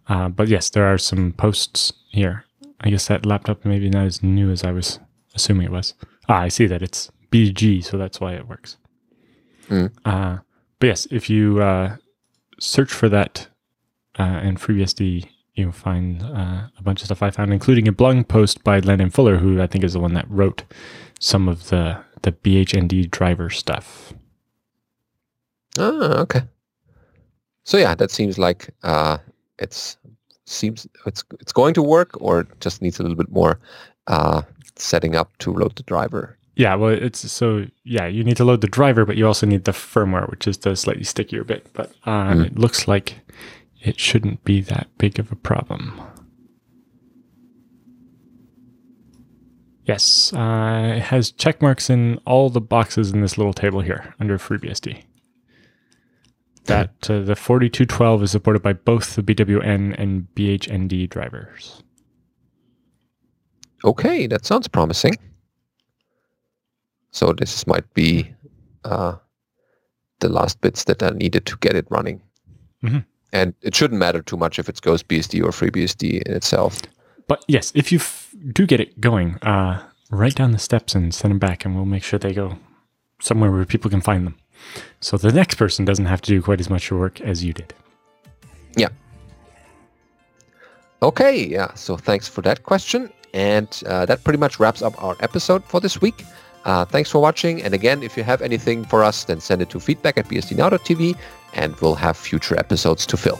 Uh, but yes, there are some posts here. I guess that laptop maybe not as new as I was assuming it was. Ah, I see that it's BG, so that's why it works. Hmm. Uh, but yes, if you uh, search for that uh, in FreeBSD, you'll find uh, a bunch of stuff I found, including a blog post by Landon Fuller, who I think is the one that wrote some of the the BHND driver stuff. Ah, okay. So yeah, that seems like uh, it's seems it's it's going to work, or just needs a little bit more uh, setting up to load the driver. Yeah, well, it's so yeah. You need to load the driver, but you also need the firmware, which is the slightly stickier bit. But uh, Mm. it looks like it shouldn't be that big of a problem. Yes, uh, it has check marks in all the boxes in this little table here under FreeBSD. That uh, the 4212 is supported by both the BWN and BHND drivers. Okay, that sounds promising. So this might be uh, the last bits that are needed to get it running. Mhm. And it shouldn't matter too much if it's GhostBSD or FreeBSD in itself. But yes, if you f- do get it going, uh, write down the steps and send them back, and we'll make sure they go somewhere where people can find them. So the next person doesn't have to do quite as much work as you did. Yeah. Okay, yeah. So thanks for that question. And uh, that pretty much wraps up our episode for this week. Uh, thanks for watching. And again, if you have anything for us, then send it to feedback at bsdnow.tv and we'll have future episodes to fill.